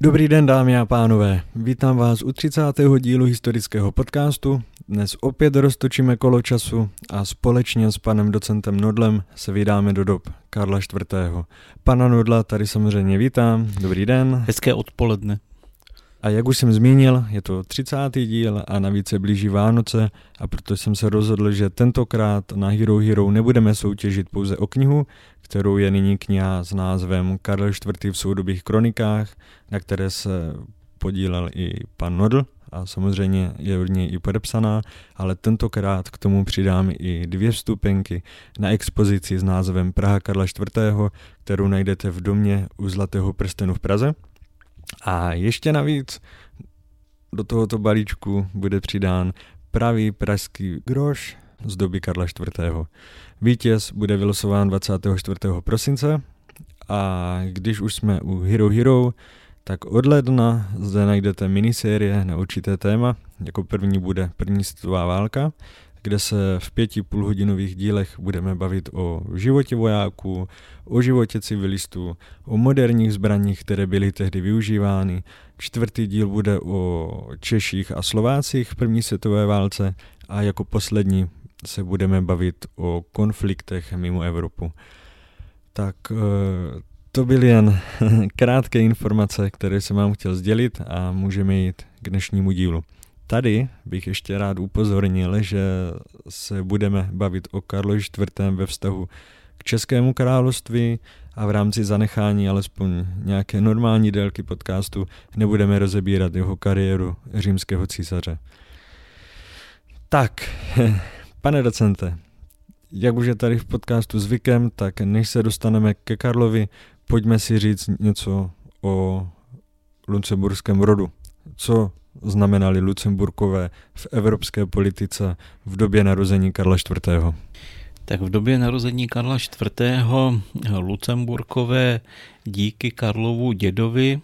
Dobrý den, dámy a pánové. Vítám vás u 30. dílu historického podcastu. Dnes opět roztočíme kolo času a společně s panem docentem Nodlem se vydáme do dob Karla IV. Pana Nodla tady samozřejmě vítám. Dobrý den. Hezké odpoledne. A jak už jsem zmínil, je to 30. díl a navíc se blíží Vánoce a proto jsem se rozhodl, že tentokrát na Hero Hero nebudeme soutěžit pouze o knihu, kterou je nyní kniha s názvem Karel IV. v soudobých kronikách, na které se podílel i pan Nodl a samozřejmě je od něj i podepsaná, ale tentokrát k tomu přidám i dvě vstupenky na expozici s názvem Praha Karla IV., kterou najdete v domě u Zlatého prstenu v Praze. A ještě navíc do tohoto balíčku bude přidán pravý pražský groš z doby Karla IV. Vítěz bude vylosován 24. prosince a když už jsme u Hero Hero, tak od ledna zde najdete minisérie na určité téma. Jako první bude první světová válka, kde se v pěti půlhodinových dílech budeme bavit o životě vojáků, o životě civilistů, o moderních zbraních, které byly tehdy využívány. Čtvrtý díl bude o Češích a Slovácích v první světové válce a jako poslední se budeme bavit o konfliktech mimo Evropu. Tak eh, to byly jen krátké informace, které jsem vám chtěl sdělit a můžeme jít k dnešnímu dílu. Tady bych ještě rád upozornil, že se budeme bavit o Karlo IV. ve vztahu k Českému království a v rámci zanechání alespoň nějaké normální délky podcastu nebudeme rozebírat jeho kariéru římského císaře. Tak, pane docente, jak už je tady v podcastu zvykem, tak než se dostaneme ke Karlovi, pojďme si říct něco o lucemburském rodu. Co znamenali Lucemburkové v evropské politice v době narození Karla IV. Tak v době narození Karla IV. Lucemburkové díky Karlovu dědovi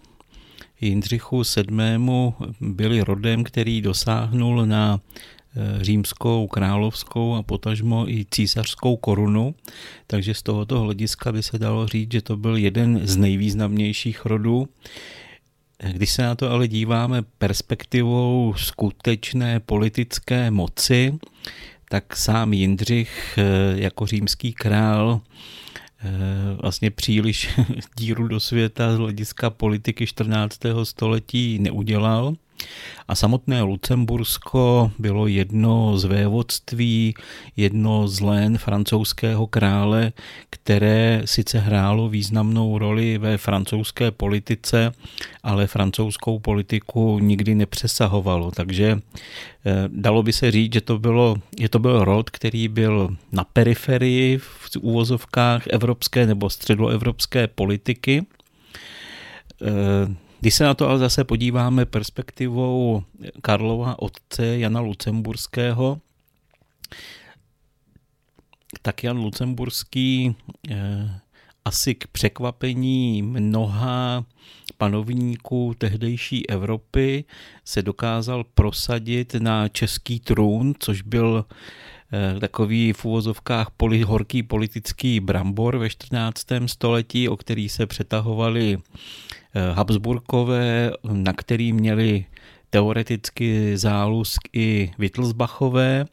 Jindřichu VII. byli rodem, který dosáhnul na eh, římskou, královskou a potažmo i císařskou korunu. Takže z tohoto hlediska by se dalo říct, že to byl jeden z nejvýznamnějších rodů. Když se na to ale díváme perspektivou skutečné politické moci, tak sám Jindřich eh, jako římský král eh, vlastně příliš díru do světa z hlediska politiky 14. století neudělal. A samotné Lucembursko bylo jedno z vévodství, jedno z lén francouzského krále, které sice hrálo významnou roli ve francouzské politice, ale francouzskou politiku nikdy nepřesahovalo. Takže eh, dalo by se říct, že to, bylo, že to byl rod, který byl na periferii v úvozovkách evropské nebo středoevropské politiky eh, když se na to ale zase podíváme perspektivou Karlova otce Jana Lucemburského, tak Jan Lucemburský eh, asi k překvapení mnoha panovníků tehdejší Evropy se dokázal prosadit na český trůn, což byl eh, takový v úvozovkách poli, horký politický brambor ve 14. století, o který se přetahovali Habsburkové, na který měli teoreticky zálusk i Wittelsbachové,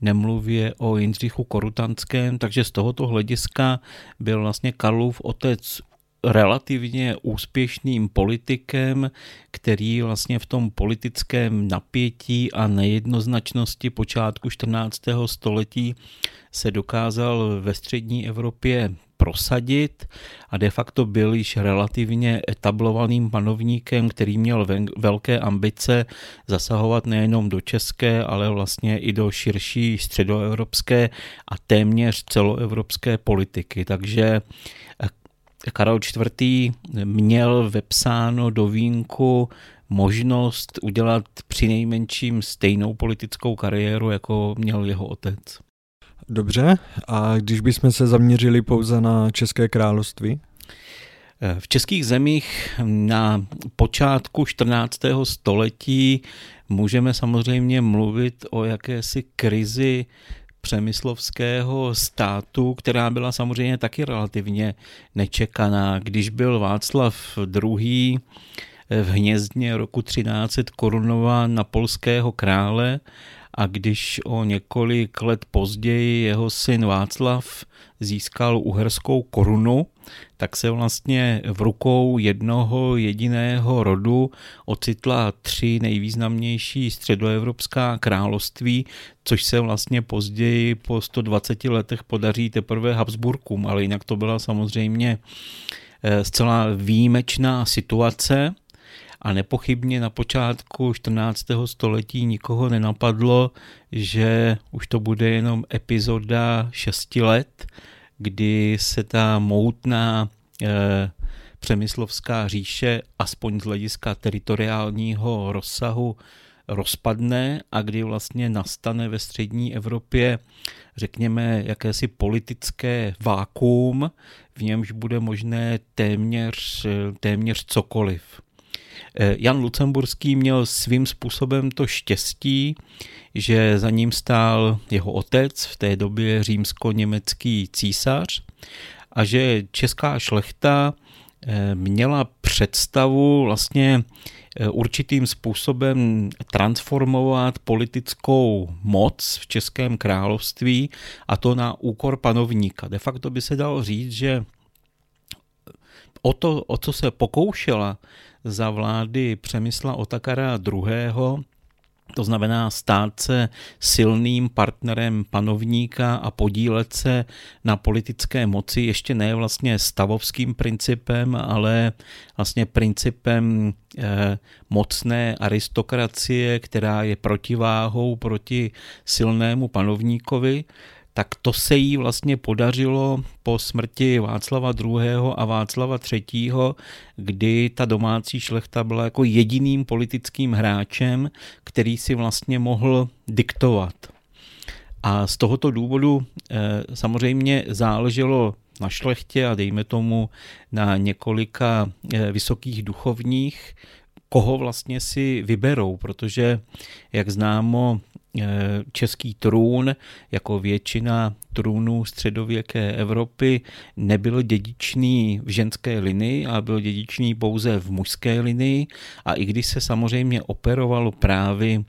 nemluvě o Jindřichu Korutanském, takže z tohoto hlediska byl vlastně Karlův otec relativně úspěšným politikem, který vlastně v tom politickém napětí a nejednoznačnosti počátku 14. století se dokázal ve střední Evropě prosadit a de facto byl již relativně etablovaným panovníkem, který měl velké ambice zasahovat nejenom do české, ale vlastně i do širší středoevropské a téměř celoevropské politiky. Takže eh, Karel IV. měl vepsáno do vínku možnost udělat při nejmenším stejnou politickou kariéru, jako měl jeho otec. Dobře, a když bychom se zaměřili pouze na České království? V českých zemích na počátku 14. století můžeme samozřejmě mluvit o jakési krizi přemyslovského státu, která byla samozřejmě taky relativně nečekaná. Když byl Václav II v hnězdně roku 1300 korunován na polského krále a když o několik let později jeho syn Václav získal uherskou korunu, tak se vlastně v rukou jednoho jediného rodu ocitla tři nejvýznamnější středoevropská království, což se vlastně později po 120 letech podaří teprve Habsburkům, ale jinak to byla samozřejmě eh, zcela výjimečná situace a nepochybně na počátku 14. století nikoho nenapadlo, že už to bude jenom epizoda 6 let, kdy se ta moutná eh, přemyslovská říše, aspoň z hlediska teritoriálního rozsahu, rozpadne a kdy vlastně nastane ve střední Evropě, řekněme, jakési politické vákuum, v němž bude možné téměř, téměř cokoliv. Eh, Jan Lucemburský měl svým způsobem to štěstí, že za ním stál jeho otec, v té době římsko-německý císař, a že česká šlechta eh, měla představu vlastně eh, určitým způsobem transformovat politickou moc v Českém království a to na úkor panovníka. De facto by se dalo říct, že o to, o co se pokoušela za vlády Přemysla Otakara II., to znamená stát se silným partnerem panovníka a podílet se na politické moci, ještě ne vlastně stavovským principem, ale vlastně principem eh, mocné aristokracie, která je protiváhou proti silnému panovníkovi tak to se jí vlastně podařilo po smrti Václava II. a Václava III., kdy ta domácí šlechta byla jako jediným politickým hráčem, který si vlastně mohl diktovat. A z tohoto důvodu eh, samozřejmě záleželo na šlechtě a dejme tomu na několika eh, vysokých duchovních, koho vlastně si vyberou, protože, jak známo, český trůn, jako většina trůnů středověké Evropy, nebyl dědičný v ženské linii, ale byl dědičný pouze v mužské linii. A i když se samozřejmě operovalo právě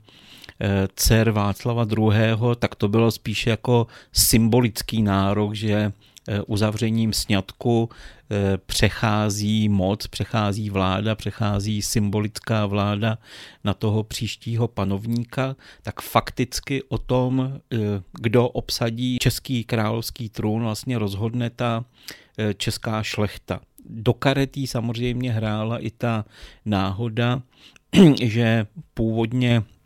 eh, dcer Václava II., tak to bylo spíše jako symbolický nárok, že Eh, uzavřením sňatku eh, přechází moc, přechází vláda, přechází symbolická vláda na toho příštího panovníka, tak fakticky o tom, eh, kdo obsadí český královský trůn, vlastně rozhodne ta česká šlechta. Do karetí samozřejmě hrála i ta náhoda, že původně Eh,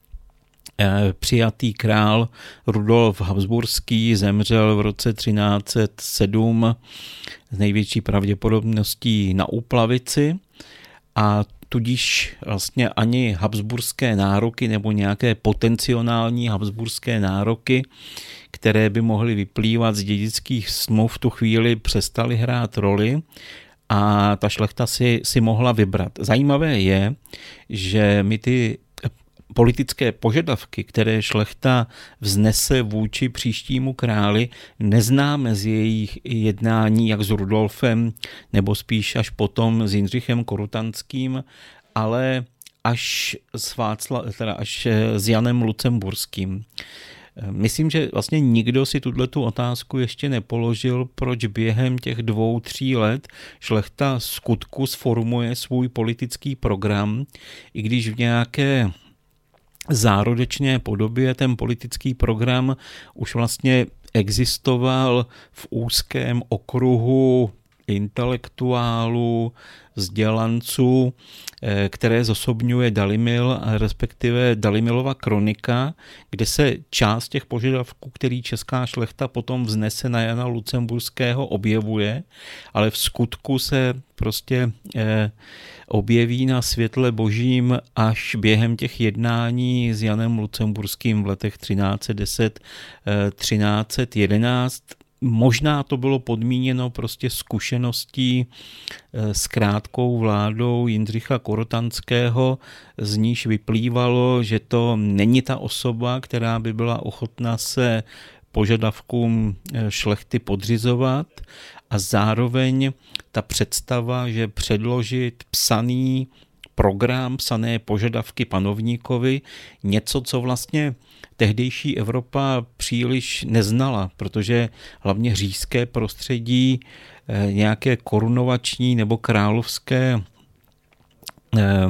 přijatý král Rudolf Habsburský zemřel v roce 1307 s největší pravděpodobností na úplavici a tudíž vlastně ani habsburské nároky nebo nějaké potenciální habsburské nároky, které by mohly vyplývat z dědických smluv v tu chvíli přestaly hrát roli a ta šlechta si, si mohla vybrat. Zajímavé je, že my ty politické požadavky, které šlechta vznese vůči příštímu králi, neznáme z jejich jednání jak s Rudolfem, nebo spíš až potom s Jindřichem Korutanským, ale až s, Václa, teda až s Janem Lucemburským. Myslím, že vlastně nikdo si tuto tu otázku ještě nepoložil, proč během těch dvou, tří let šlechta skutku sformuje svůj politický program, i když v nějaké zárodečné podobě ten politický program už vlastně existoval v úzkém okruhu intelektuálů, vzdělanců, eh, které zosobňuje Dalimil, respektive Dalimilova kronika, kde se část těch požadavků, který česká šlechta potom vznese na Jana Lucemburského, objevuje, ale v skutku se prostě eh, objeví na světle božím až během těch jednání s Janem Lucemburským v letech 1310, 1311. Možná to bylo podmíněno prostě zkušeností eh, s krátkou vládou Jindřicha Korotanského, z níž vyplývalo, že to není ta osoba, která by byla ochotná se požadavkům eh, šlechty podřizovat a zároveň ta představa, že předložit psaný program, psané požadavky panovníkovi, něco, co vlastně tehdejší Evropa příliš neznala, protože hlavně říšské prostředí eh, nějaké korunovační nebo královské eh,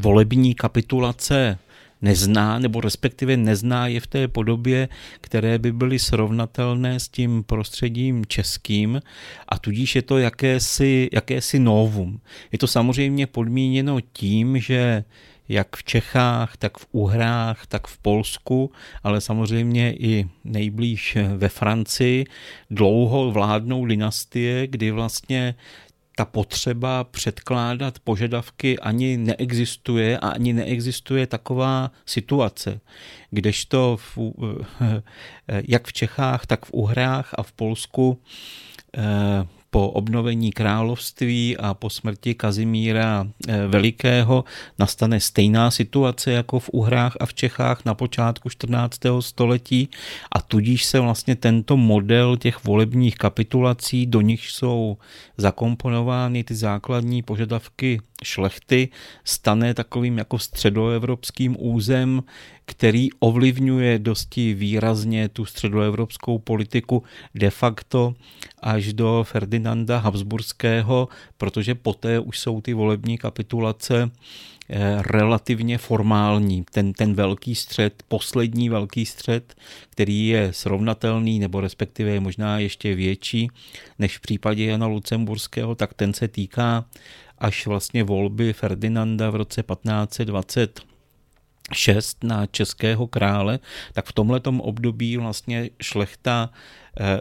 volební kapitulace nezná, nebo respektive nezná je v té podobě, které by byly srovnatelné s tím prostředím českým a tudíž je to jakési, jakési novum. Je to samozřejmě podmíněno tím, že jak v Čechách, tak v Uhrách, tak v Polsku, ale samozřejmě i nejblíž ve Francii dlouho vládnou dynastie, kdy vlastně ta potřeba předkládat požadavky ani neexistuje a ani neexistuje taková situace, kdežto v, jak v Čechách, tak v Uhrách a v Polsku eh, po obnovení království a po smrti Kazimíra eh, Velikého nastane stejná situace jako v Uhrách a v Čechách na počátku 14. století a tudíž se vlastně tento model těch volebních kapitulací, do nich jsou zakomponovány ty základní požadavky šlechty, stane takovým jako středoevropským územ, který ovlivňuje dosti výrazně tu středoevropskou politiku de facto až do Ferdinanda Habsburského, protože poté už jsou ty volební kapitulace eh, relativně formální. Ten, ten velký střed, poslední velký střed, který je srovnatelný, nebo respektive je možná ještě větší než v případě Jana Lucemburského, tak ten se týká až vlastně volby Ferdinanda v roce 1520 šest na českého krále, tak v tomhletom období vlastně šlechta eh,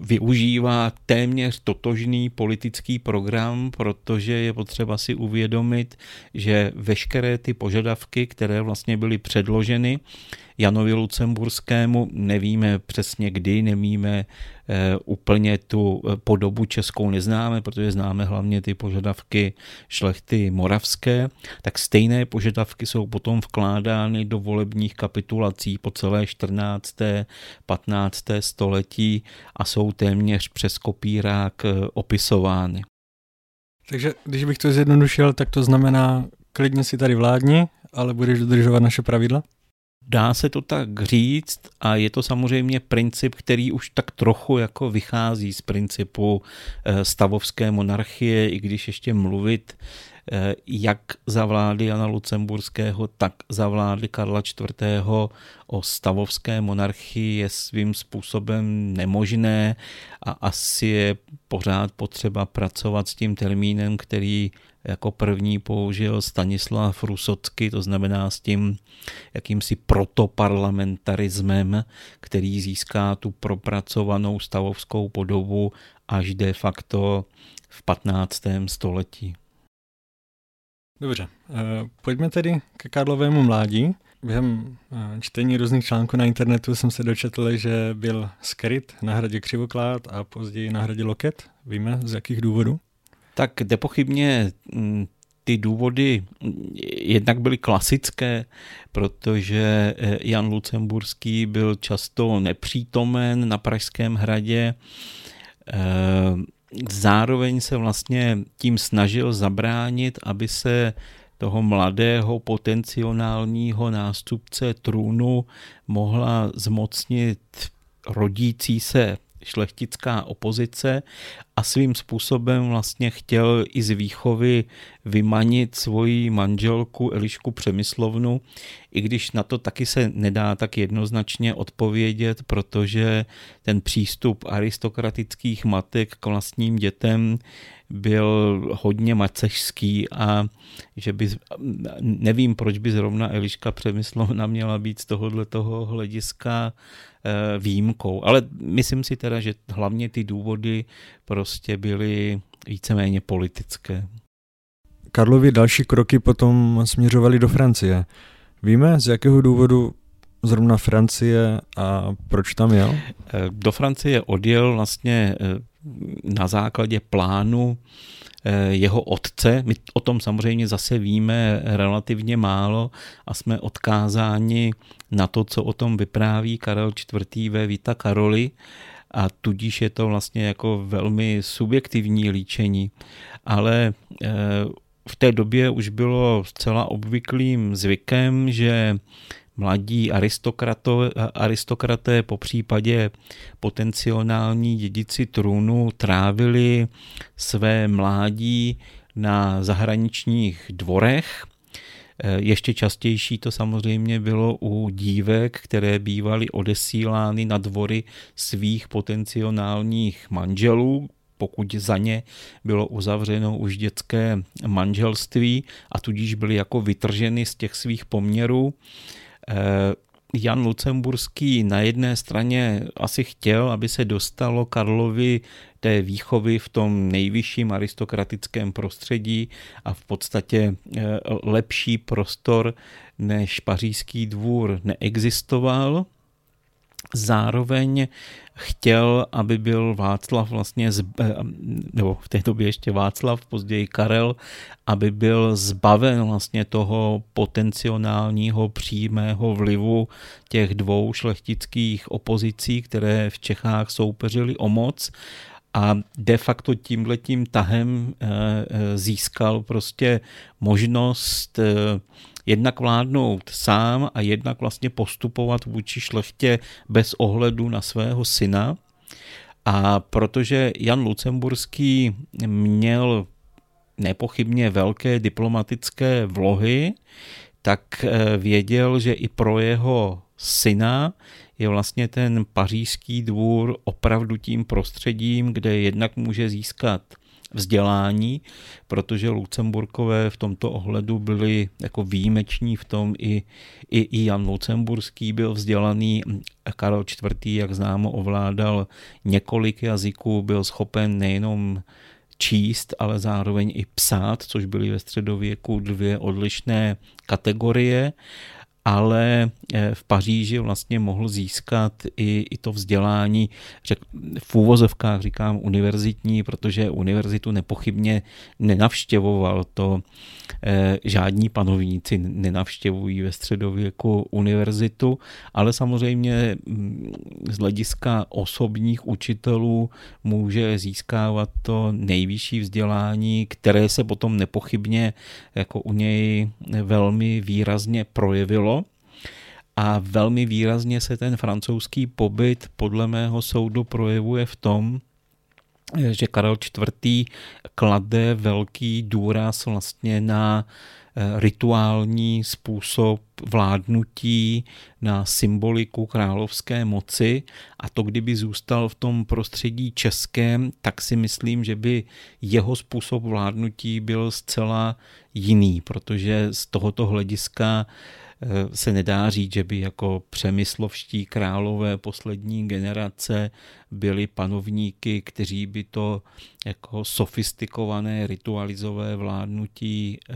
využívá téměř totožný politický program, protože je potřeba si uvědomit, že veškeré ty požadavky, které vlastně byly předloženy Janovi Lucemburskému, nevíme přesně kdy, nevíme Eh, úplně tu eh, podobu českou neznáme, protože známe hlavně ty požadavky šlechty moravské, tak stejné požadavky jsou potom vkládány do volebních kapitulací po celé 14. 15. století a jsou téměř přes kopírák eh, opisovány. Takže když bych to zjednodušil, tak to znamená klidně si tady vládni, ale budeš dodržovat naše pravidla? Dá se to tak říct a je to samozřejmě princip, který už tak trochu jako vychází z principu eh, stavovské monarchie, i když ještě mluvit jak za vlády Jana Lucemburského, tak za vlády Karla IV. o stavovské monarchii je svým způsobem nemožné a asi je pořád potřeba pracovat s tím termínem, který jako první použil Stanislav Rusocky, to znamená s tím jakýmsi protoparlamentarismem, který získá tu propracovanou stavovskou podobu až de facto v 15. století. Dobře, eh, pojďme tedy ke Karlovému mládí. Během eh, čtení různých článků na internetu jsem se dočetl, že byl skryt na hradě Křivoklád a později na hradě Loket. Víme z jakých důvodů? tak nepochybně mm, ty důvody mm, jednak byly klasické, protože eh, Jan Lucemburský byl často nepřítomen na Pražském hradě. Zároveň se vlastně tím snažil zabránit, aby se toho mladého potenciálního nástupce trůnu mohla zmocnit rodící se šlechtická opozice a svým způsobem vlastně chtěl i z výchovy vymanit svoji manželku Elišku Přemyslovnu, i když na to taky se nedá tak jednoznačně odpovědět, protože ten přístup aristokratických matek k vlastním dětem byl hodně macežský a že by, nevím, proč by zrovna Eliška Přemyslovna měla být z tohohle toho hlediska výjimkou. Ale myslím si teda, že hlavně ty důvody prostě byly víceméně politické. Karlovi další kroky potom směřovaly do Francie. Víme, z jakého důvodu zrovna Francie a proč tam jel? Eh, do Francie odjel vlastně eh, na základě plánu eh, jeho otce. My o tom samozřejmě zase víme relativně málo a jsme odkázáni na to, co o tom vypráví Karel IV. ve Vita Karoli a tudíž je to vlastně jako velmi subjektivní líčení. Ale v té době už bylo zcela obvyklým zvykem, že mladí aristokraté, po případě potenciální dědici trůnu trávili své mládí na zahraničních dvorech. Eh, ještě častější to samozřejmě bylo u dívek, které bývaly odesílány na dvory svých potenciálních manželů, pokud za ně bylo uzavřeno už dětské manželství a tudíž byly jako vytrženy z těch svých poměrů. Eh, Jan Lucemburský na jedné straně asi chtěl, aby se dostalo Karlovi té výchovy v tom nejvyšším aristokratickém prostředí a v podstatě eh, lepší prostor než pařížský dvůr neexistoval. Zároveň chtěl, aby byl Václav vlastně, eh, nebo v té době ještě Václav, později Karel, aby byl zbaven vlastně toho potenciálního přímého vlivu těch dvou šlechtických opozicí, které v Čechách soupeřily o moc. A de facto tímhletím tahem eh, eh, získal prostě možnost jednak vládnout sám a jednak vlastně postupovat vůči šlechtě bez ohledu na svého syna. A protože Jan Lucemburský měl nepochybně velké diplomatické vlohy, tak eh, věděl, že i pro jeho syna je vlastně ten pařížský dvůr opravdu tím prostředím, kde jednak může získat vzdělání, protože Lucemburkové v tomto ohledu byli jako výjimeční v tom i, i, i Jan Lucemburský byl vzdělaný, Karel IV., jak známo, ovládal několik jazyků, byl schopen nejenom číst, ale zároveň i psát, což byly ve středověku dvě odlišné kategorie ale eh, v Paříži vlastně mohl získat i, i to vzdělání, řek, v úvozovkách říkám univerzitní, protože univerzitu nepochybně nenavštěvoval to, eh, žádní panovníci nenavštěvují ve středověku univerzitu, ale samozřejmě mm, z hlediska osobních učitelů může získávat to nejvyšší vzdělání, které se potom nepochybně jako u něj velmi výrazně projevilo a velmi výrazně se ten francouzský pobyt podle mého soudu projevuje v tom, že Karel IV. klade velký důraz vlastně na eh, rituální způsob vládnutí, na symboliku královské moci a to, kdyby zůstal v tom prostředí českém, tak si myslím, že by jeho způsob vládnutí byl zcela jiný, protože z tohoto hlediska Eh, se nedá říct, že by jako přemyslovští králové poslední generace byli panovníky, kteří by to jako sofistikované ritualizové vládnutí eh,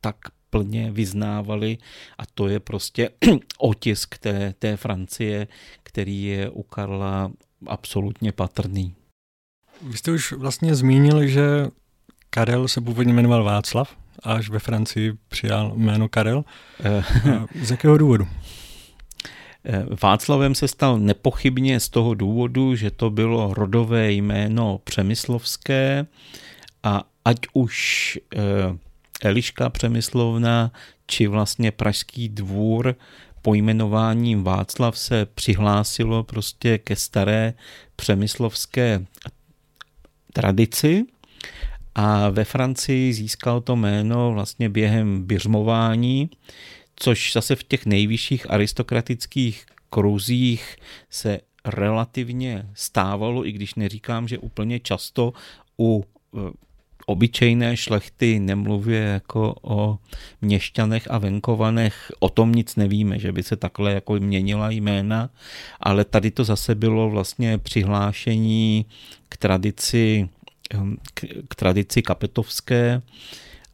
tak plně vyznávali a to je prostě otisk té, té Francie, který je u Karla absolutně patrný. Vy jste už vlastně zmínil, že Karel se původně jmenoval Václav, až ve Francii přijal jméno Karel. Eh. Z jakého důvodu? Eh, Václavem se stal nepochybně z toho důvodu, že to bylo rodové jméno Přemyslovské a ať už eh, Eliška Přemyslovna či vlastně Pražský dvůr pojmenováním Václav se přihlásilo prostě ke staré přemyslovské tradici a ve Francii získal to jméno vlastně během běžmování, což zase v těch nejvyšších aristokratických kruzích se relativně stávalo, i když neříkám, že úplně často u e, obyčejné šlechty, nemluvě jako o měšťanech a venkovanech, o tom nic nevíme, že by se takhle jako měnila jména, ale tady to zase bylo vlastně přihlášení k tradici k, k tradici kapetovské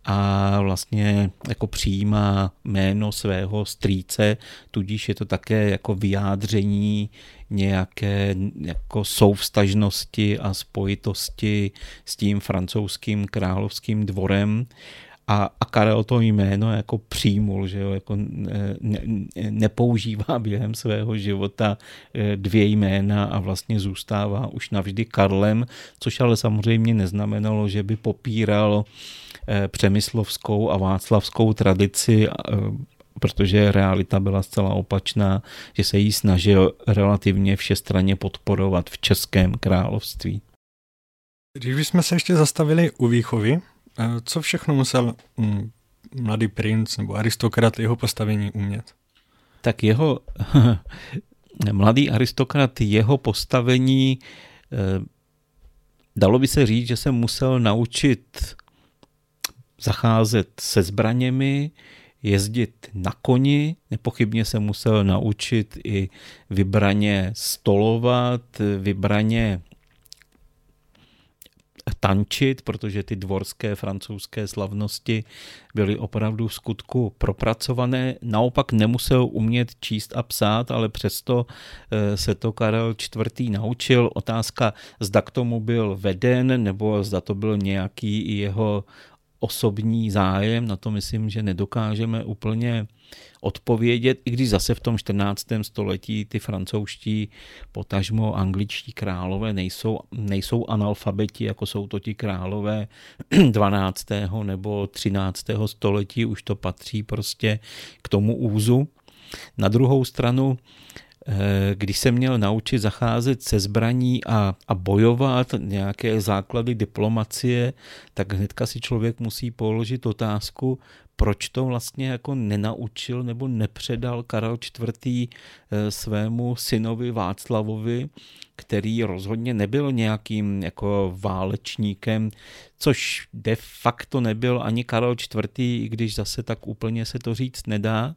a vlastně jako přijímá jméno svého strýce, tudíž je to také jako vyjádření nějaké jako souvstažnosti a spojitosti s tím francouzským královským dvorem a, a Karel to jméno jako přijmul, že jo, jako ne, ne, nepoužívá během svého života eh, dvě jména a vlastně zůstává už navždy Karlem, což ale samozřejmě neznamenalo, že by popíral přemyslovskou a václavskou tradici, protože realita byla zcela opačná, že se jí snažil relativně všestranně podporovat v Českém království. Když bychom se ještě zastavili u výchovy, co všechno musel mm, mladý princ nebo aristokrat jeho postavení umět? Tak jeho mladý aristokrat, jeho postavení, eh, dalo by se říct, že se musel naučit zacházet se zbraněmi, jezdit na koni, nepochybně se musel naučit i vybraně stolovat, vybraně tančit, protože ty dvorské francouzské slavnosti byly opravdu v skutku propracované. Naopak nemusel umět číst a psát, ale přesto eh, se to Karel IV. naučil. Otázka, zda k tomu byl veden, nebo zda to byl nějaký jeho osobní zájem, na to myslím, že nedokážeme úplně odpovědět, i když zase v tom 14. století ty francouzští, potažmo angličtí králové nejsou, nejsou analfabeti, jako jsou to ti králové 12. nebo 13. století, už to patří prostě k tomu úzu. Na druhou stranu když se měl naučit zacházet se zbraní a, a bojovat nějaké základy diplomacie, tak hnedka si člověk musí položit otázku, proč to vlastně jako nenaučil nebo nepředal Karel IV. Eh, svému synovi Václavovi, který rozhodně nebyl nějakým jako válečníkem, což de facto nebyl ani Karel IV., i když zase tak úplně se to říct nedá.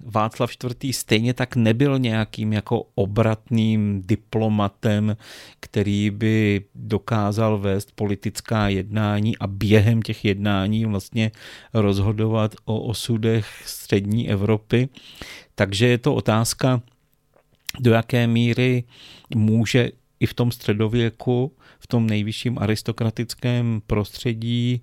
Václav IV. stejně tak nebyl nějakým jako obratným diplomatem, který by dokázal vést politická jednání a během těch jednání vlastně rozhodovat o osudech střední Evropy. Takže je to otázka, do jaké míry může i v tom středověku, v tom nejvyšším aristokratickém prostředí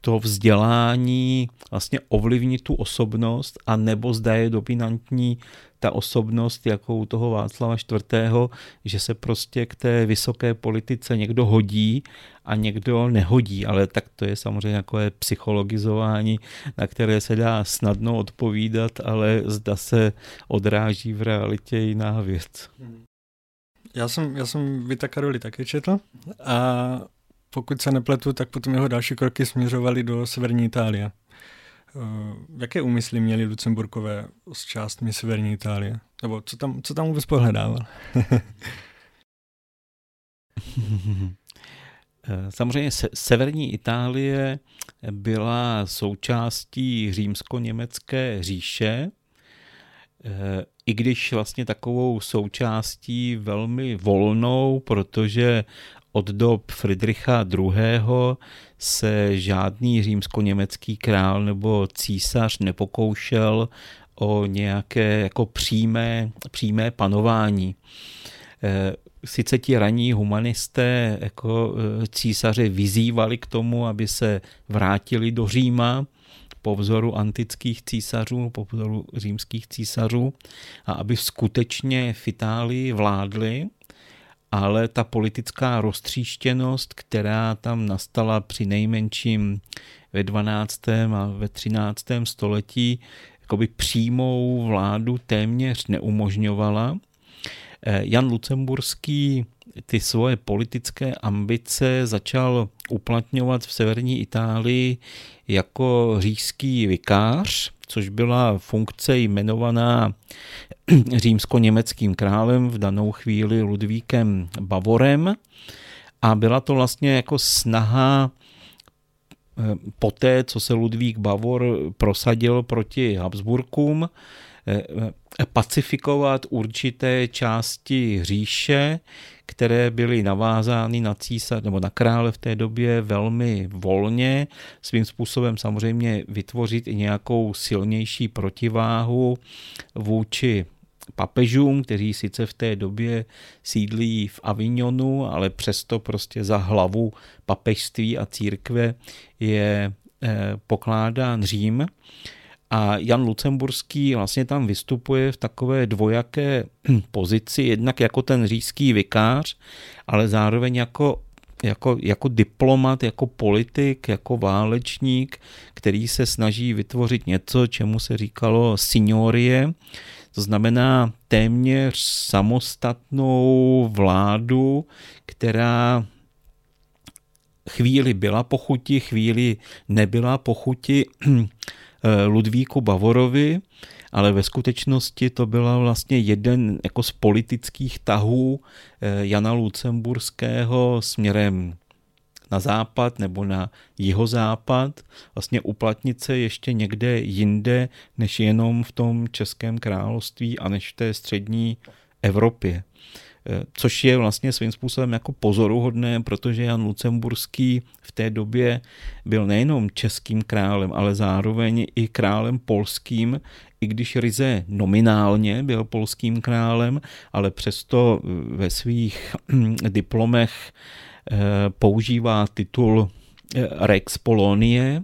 to vzdělání vlastně ovlivnit tu osobnost a nebo zda je dominantní ta osobnost jako u toho Václava IV., že se prostě k té vysoké politice někdo hodí a někdo nehodí, ale tak to je samozřejmě takové psychologizování, na které se dá snadno odpovídat, ale zda se odráží v realitě jiná věc. Já jsem, já jsem Vita Karoli také četl a pokud se nepletu, tak potom jeho další kroky směřovaly do severní Itálie. Eh, jaké úmysly měli Lucemburkové s částmi severní Itálie? Nebo co tam, co tam vůbec pohledával? Eh, samozřejmě se, severní Itálie byla součástí římsko-německé říše, eh, i když vlastně takovou součástí velmi volnou, protože od dob Friedricha II. se žádný římsko-německý král nebo císař nepokoušel o nějaké jako přímé, přímé panování. Eh, sice ti raní humanisté jako eh, císaře vyzývali k tomu, aby se vrátili do Říma, po vzoru antických císařů, po vzoru římských císařů a aby skutečně v Itálii vládli, ale ta politická roztříštěnost, která tam nastala při nejmenším ve 12. a ve 13. století, jakoby přímou vládu téměř neumožňovala. Eh, Jan Lucemburský ty svoje politické ambice začal uplatňovat v severní Itálii jako říšský vikář, což byla funkce jmenovaná římsko-německým králem, v danou chvíli Ludvíkem Bavorem. A byla to vlastně jako snaha eh, poté, co se Ludvík Bavor prosadil proti Habsburkům, pacifikovat určité části říše, které byly navázány na císař nebo na krále v té době velmi volně, svým způsobem samozřejmě vytvořit i nějakou silnější protiváhu vůči papežům, kteří sice v té době sídlí v Avignonu, ale přesto prostě za hlavu papežství a církve je eh, pokládán Řím. A Jan Lucemburský vlastně tam vystupuje v takové dvojaké pozici, jednak jako ten říšský vikář, ale zároveň jako jako, jako diplomat, jako politik, jako válečník, který se snaží vytvořit něco, čemu se říkalo signorie, to znamená téměř samostatnou vládu, která chvíli byla pochuti, chvíli nebyla pochuti Ludvíku Bavorovi, ale ve skutečnosti to byla vlastně jeden jako z politických tahů eh, Jana Lucemburského směrem na západ nebo na jihozápad, vlastně uplatnit se ještě někde jinde, než jenom v tom Českém království a než v té střední Evropě. Eh, což je vlastně svým způsobem jako pozoruhodné, protože Jan Lucemburský v té době byl nejenom českým králem, ale zároveň i králem polským, i když ryze nominálně byl polským králem, ale přesto ve svých diplomech eh, používá titul eh, Rex Polonie,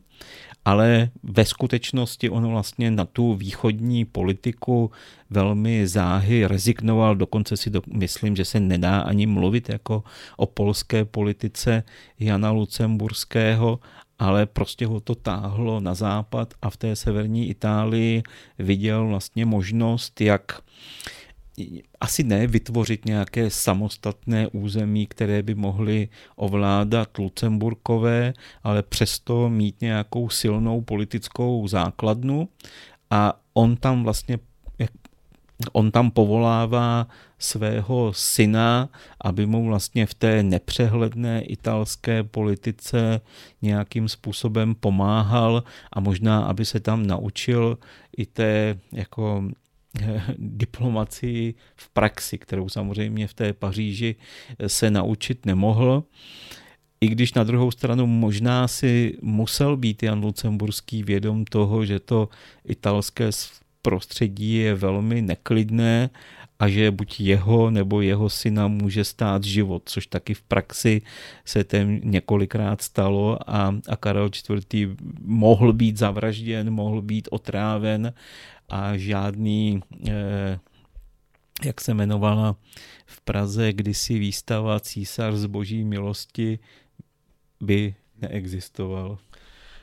ale ve skutečnosti on vlastně na tu východní politiku velmi záhy rezignoval, dokonce si do, myslím, že se nedá ani mluvit jako o polské politice Jana Lucemburského, ale prostě ho to táhlo na západ a v té severní Itálii viděl vlastně možnost, jak asi ne vytvořit nějaké samostatné území, které by mohly ovládat Lucemburkové, ale přesto mít nějakou silnou politickou základnu. A on tam vlastně on tam povolává svého syna, aby mu vlastně v té nepřehledné italské politice nějakým způsobem pomáhal a možná, aby se tam naučil i té jako diplomacii v praxi, kterou samozřejmě v té Paříži se naučit nemohl. I když na druhou stranu možná si musel být Jan Lucemburský vědom toho, že to italské prostředí je velmi neklidné a že buď jeho nebo jeho syna může stát život, což taky v praxi se tém několikrát stalo a, a Karel IV. mohl být zavražděn, mohl být otráven a žádný, eh, jak se jmenovala v Praze kdysi výstava Císař z boží milosti, by neexistoval.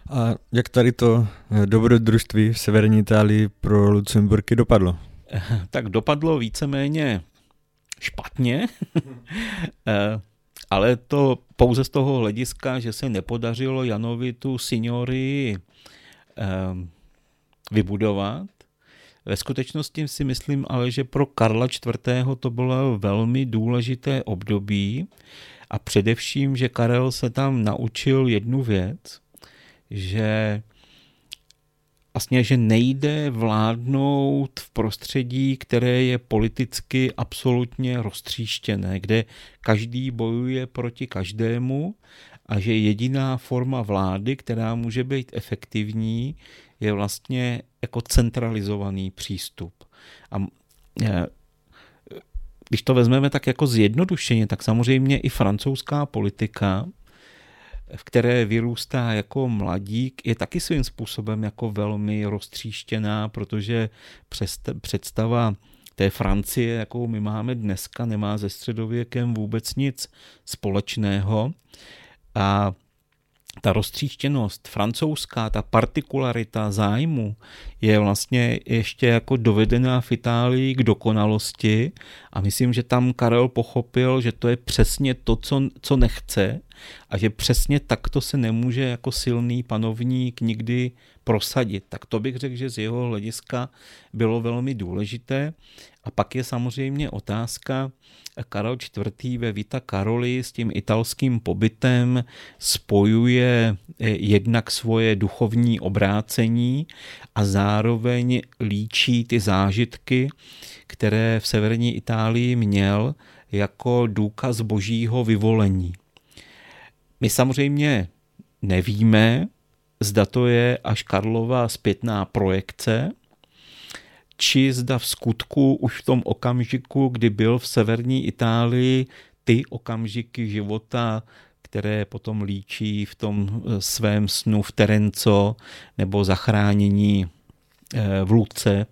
A jak tady to eh, dobrodružství v severní Itálii pro Lucemburky dopadlo? Tak dopadlo víceméně špatně, eh, ale to pouze z toho hlediska, že se nepodařilo Janovi tu signorii vybudovat, ve skutečnosti si myslím ale, že pro Karla IV. to bylo velmi důležité období a především, že Karel se tam naučil jednu věc, že vlastně, že nejde vládnout v prostředí, které je politicky absolutně roztříštěné, kde každý bojuje proti každému a že jediná forma vlády, která může být efektivní, je vlastně jako centralizovaný přístup. A e, když to vezmeme tak jako zjednodušeně, tak samozřejmě i francouzská politika, v které vyrůstá jako mladík, je taky svým způsobem jako velmi roztříštěná, protože představa té Francie, jakou my máme dneska, nemá ze středověkem vůbec nic společného. A ta roztříštěnost francouzská, ta partikularita zájmu je vlastně ještě jako dovedená v Itálii k dokonalosti a myslím, že tam Karel pochopil, že to je přesně to, co, co nechce a že přesně takto se nemůže jako silný panovník nikdy prosadit. Tak to bych řekl, že z jeho hlediska bylo velmi důležité. A pak je samozřejmě otázka, Karel IV. ve Vita Karoli s tím italským pobytem spojuje eh, jednak svoje duchovní obrácení a zároveň líčí ty zážitky, které v severní Itálii měl jako důkaz božího vyvolení. My samozřejmě nevíme, zda to je až Karlova zpětná projekce, či zda v skutku už v tom okamžiku, kdy byl v severní Itálii, ty okamžiky života, které potom líčí v tom eh, svém snu v Terenco nebo zachránění eh, v Luce,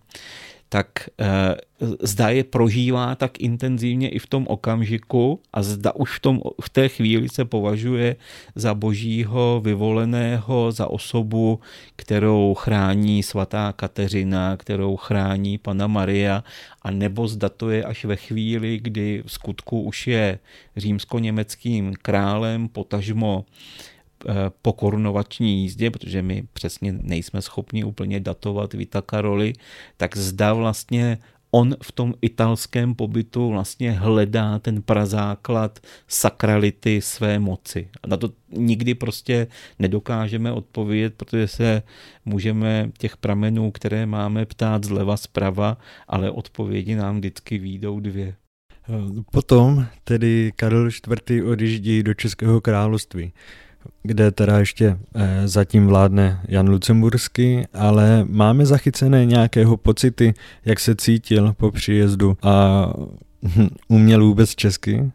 tak eh, zda je prožívá tak intenzivně i v tom okamžiku a zda už v, tom, v té chvíli se považuje za božího vyvoleného, za osobu, kterou chrání svatá Kateřina, kterou chrání pana Maria, a nebo zda to je až ve chvíli, kdy v skutku už je římsko-německým králem, potažmo po korunovační jízdě, protože my přesně nejsme schopni úplně datovat Vita Karoli, tak zda vlastně on v tom italském pobytu vlastně hledá ten prazáklad sakrality své moci. A na to nikdy prostě nedokážeme odpovědět, protože se můžeme těch pramenů, které máme, ptát zleva zprava, ale odpovědi nám vždycky výjdou dvě. Potom tedy Karel IV. odjíždí do Českého království kde teda ještě eh, zatím vládne Jan Lucemburský, ale máme zachycené nějakého pocity, jak se cítil po příjezdu a hm, uměl vůbec česky?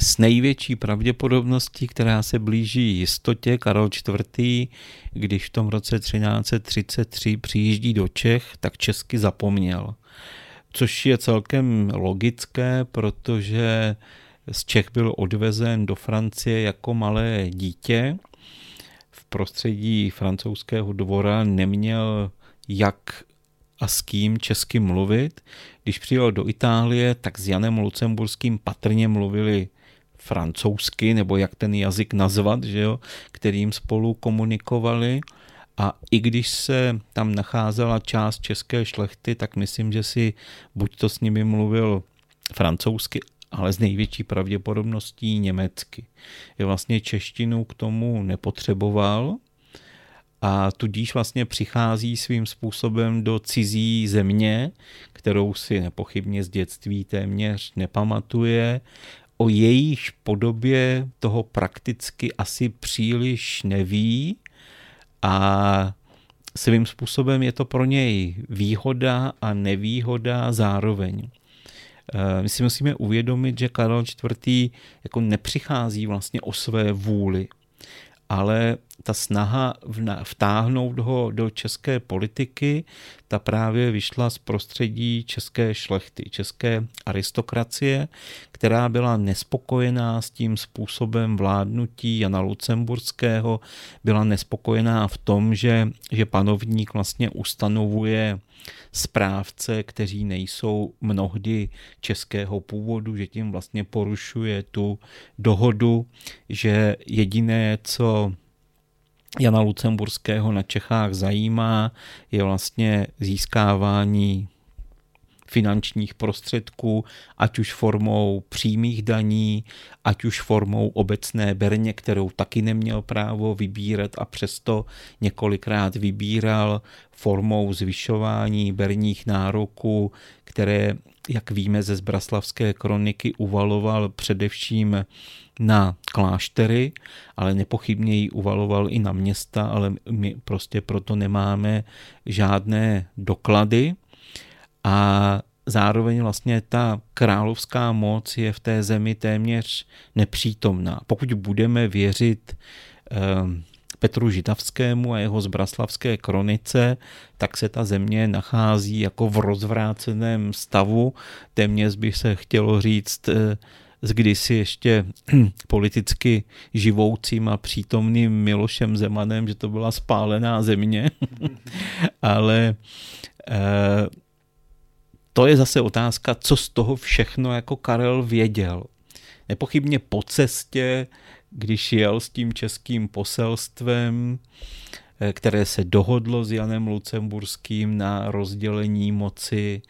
S největší pravděpodobností, která se blíží jistotě, Karol IV., když v tom roce 1333 přijíždí do Čech, tak česky zapomněl. Což je celkem logické, protože z Čech byl odvezen do Francie jako malé dítě. V prostředí francouzského dvora neměl jak a s kým česky mluvit. Když přijel do Itálie, tak s Janem Lucemburským patrně mluvili francouzsky, nebo jak ten jazyk nazvat, že jo, kterým spolu komunikovali. A i když se tam nacházela část české šlechty, tak myslím, že si buď to s nimi mluvil francouzsky, ale s největší pravděpodobností německy. Je vlastně češtinu k tomu nepotřeboval a tudíž vlastně přichází svým způsobem do cizí země, kterou si nepochybně z dětství téměř nepamatuje, o jejíž podobě toho prakticky asi příliš neví a svým způsobem je to pro něj výhoda a nevýhoda zároveň. Eh, my si musíme uvědomit, že Karel IV. jako nepřichází vlastně o své vůli, ale ta snaha vtáhnout ho do české politiky, ta právě vyšla z prostředí české šlechty, české aristokracie, která byla nespokojená s tím způsobem vládnutí Jana Lucemburského, byla nespokojená v tom, že, že panovník vlastně ustanovuje správce, kteří nejsou mnohdy českého původu, že tím vlastně porušuje tu dohodu, že jediné, co Jana Lucemburského na Čechách zajímá, je vlastně získávání finančních prostředků, ať už formou přímých daní, ať už formou obecné berně, kterou taky neměl právo vybírat a přesto několikrát vybíral, formou zvyšování berních nároků, které, jak víme ze Zbraslavské kroniky, uvaloval především na kláštery, ale nepochybně ji uvaloval i na města, ale my prostě proto nemáme žádné doklady a zároveň vlastně ta královská moc je v té zemi téměř nepřítomná. Pokud budeme věřit eh, Petru Žitavskému a jeho zbraslavské kronice, tak se ta země nachází jako v rozvráceném stavu. Téměř by se chtělo říct eh, s kdysi ještě politicky živoucím a přítomným Milošem Zemanem, že to byla spálená země, ale eh, to je zase otázka, co z toho všechno jako Karel věděl. Nepochybně po cestě, když jel s tím českým poselstvem, eh, které se dohodlo s Janem Lucemburským na rozdělení moci,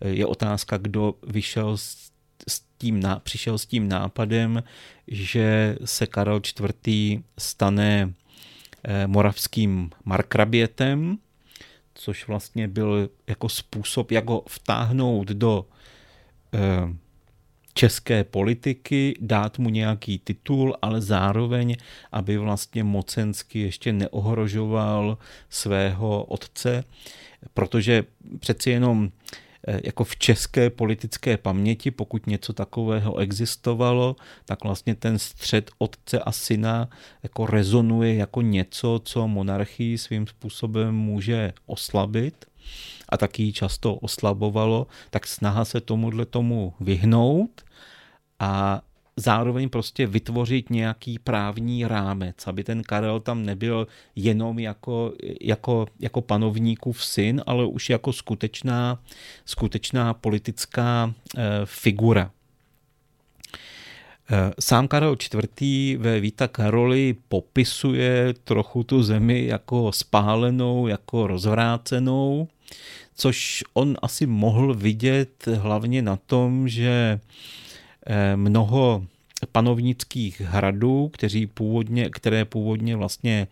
eh, je otázka, kdo vyšel s tím, přišel s tím nápadem, že se Karel IV. stane eh, moravským markrabětem, což vlastně byl jako způsob, jak ho vtáhnout do eh, české politiky, dát mu nějaký titul, ale zároveň, aby vlastně mocensky ještě neohrožoval svého otce, protože přeci jenom jako v české politické paměti, pokud něco takového existovalo, tak vlastně ten střed otce a syna jako rezonuje jako něco, co monarchii svým způsobem může oslabit. a taky ji často oslabovalo, tak snaha se tomuhle tomu vyhnout a zároveň prostě vytvořit nějaký právní rámec, aby ten Karel tam nebyl jenom jako, jako, jako panovníkův syn, ale už jako skutečná, skutečná politická e, figura. Eh, sám Karel IV. ve Víta Karoli popisuje trochu tu zemi jako spálenou, jako rozvrácenou, což on asi mohl vidět hlavně na tom, že eh, mnoho panovnických hradů, kteří původně, které původně vlastně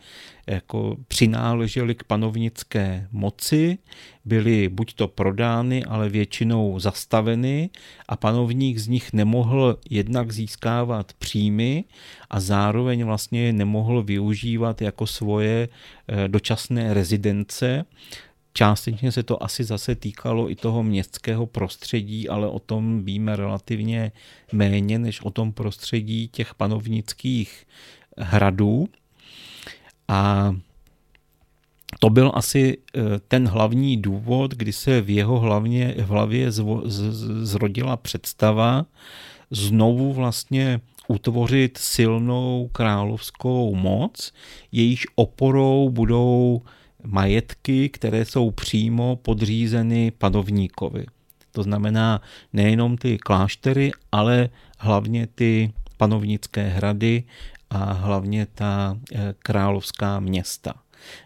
jako přináležely k panovnické moci, byly buď to prodány, ale většinou zastaveny a panovník z nich nemohl jednak získávat příjmy a zároveň vlastně nemohl využívat jako svoje eh, dočasné rezidence, Částečně se to asi zase týkalo i toho městského prostředí, ale o tom víme relativně méně než o tom prostředí těch panovnických hradů. A to byl asi e, ten hlavní důvod, kdy se v jeho hlavně, v hlavě zvo, z, zrodila představa znovu vlastně utvořit silnou královskou moc, jejíž oporou budou majetky, které jsou přímo podřízeny panovníkovi. To znamená nejenom ty kláštery, ale hlavně ty panovnické hrady a hlavně ta eh, královská města.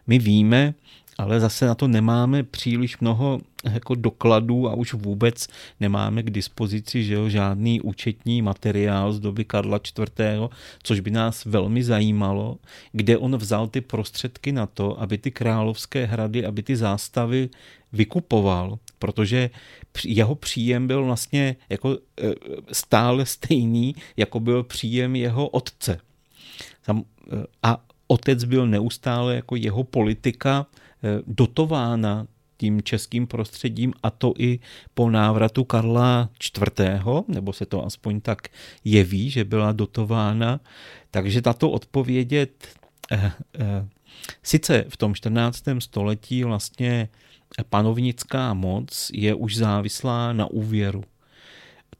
My víme, ale zase na to nemáme příliš mnoho jako dokladů a už vůbec nemáme k dispozici že jo, žádný účetní materiál z doby Karla IV., což by nás velmi zajímalo, kde on vzal ty prostředky na to, aby ty královské hrady, aby ty zástavy vykupoval, protože jeho příjem byl vlastně jako e, stále stejný, jako byl příjem jeho otce. E, a otec byl neustále jako jeho politika dotována tím českým prostředím a to i po návratu Karla IV., nebo se to aspoň tak jeví, že byla dotována. Takže tato odpovědět eh, eh, sice v tom 14. století vlastně panovnická moc je už závislá na úvěru.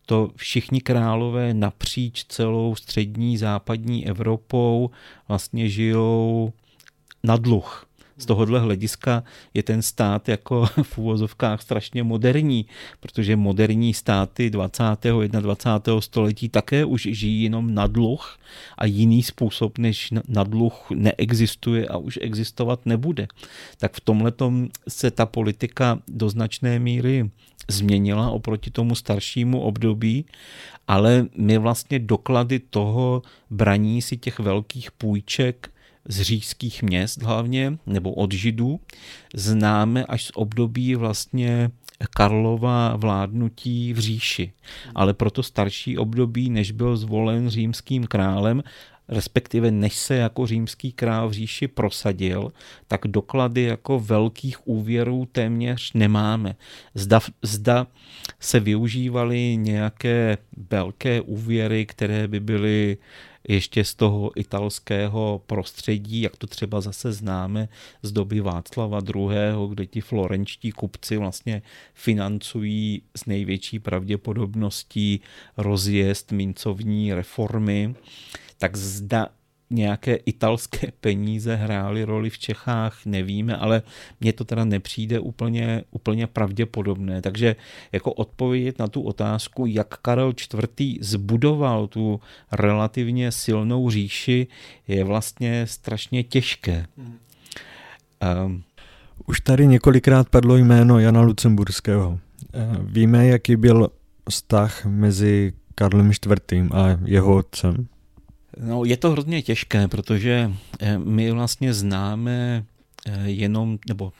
To všichni králové napříč celou střední západní Evropou vlastně žijou na dluh z tohohle hlediska je ten stát jako v úvozovkách strašně moderní, protože moderní státy 20. 21. století také už žijí jenom na dluh a jiný způsob než na dluh neexistuje a už existovat nebude. Tak v tomhle se ta politika do značné míry změnila oproti tomu staršímu období, ale my vlastně doklady toho braní si těch velkých půjček z říšských měst hlavně, nebo od židů, známe až z období vlastně Karlova vládnutí v říši. Ale proto starší období, než byl zvolen římským králem, respektive než se jako římský král v říši prosadil, tak doklady jako velkých úvěrů téměř nemáme. Zda, zda se využívaly nějaké velké úvěry, které by byly ještě z toho italského prostředí, jak to třeba zase známe z doby Václava II., kde ti florenčtí kupci vlastně financují s největší pravděpodobností rozjezd mincovní reformy, tak zda nějaké italské peníze hrály roli v Čechách, nevíme, ale mně to teda nepřijde úplně, úplně pravděpodobné. Takže jako odpovědět na tu otázku, jak Karel IV. zbudoval tu relativně silnou říši, je vlastně strašně těžké. Um, Už tady několikrát padlo jméno Jana Lucemburského. Ehm, víme, jaký byl vztah mezi Karlem IV. a jeho otcem? No, je to hrozně těžké, protože eh, my vlastně známe eh, jenom, nebo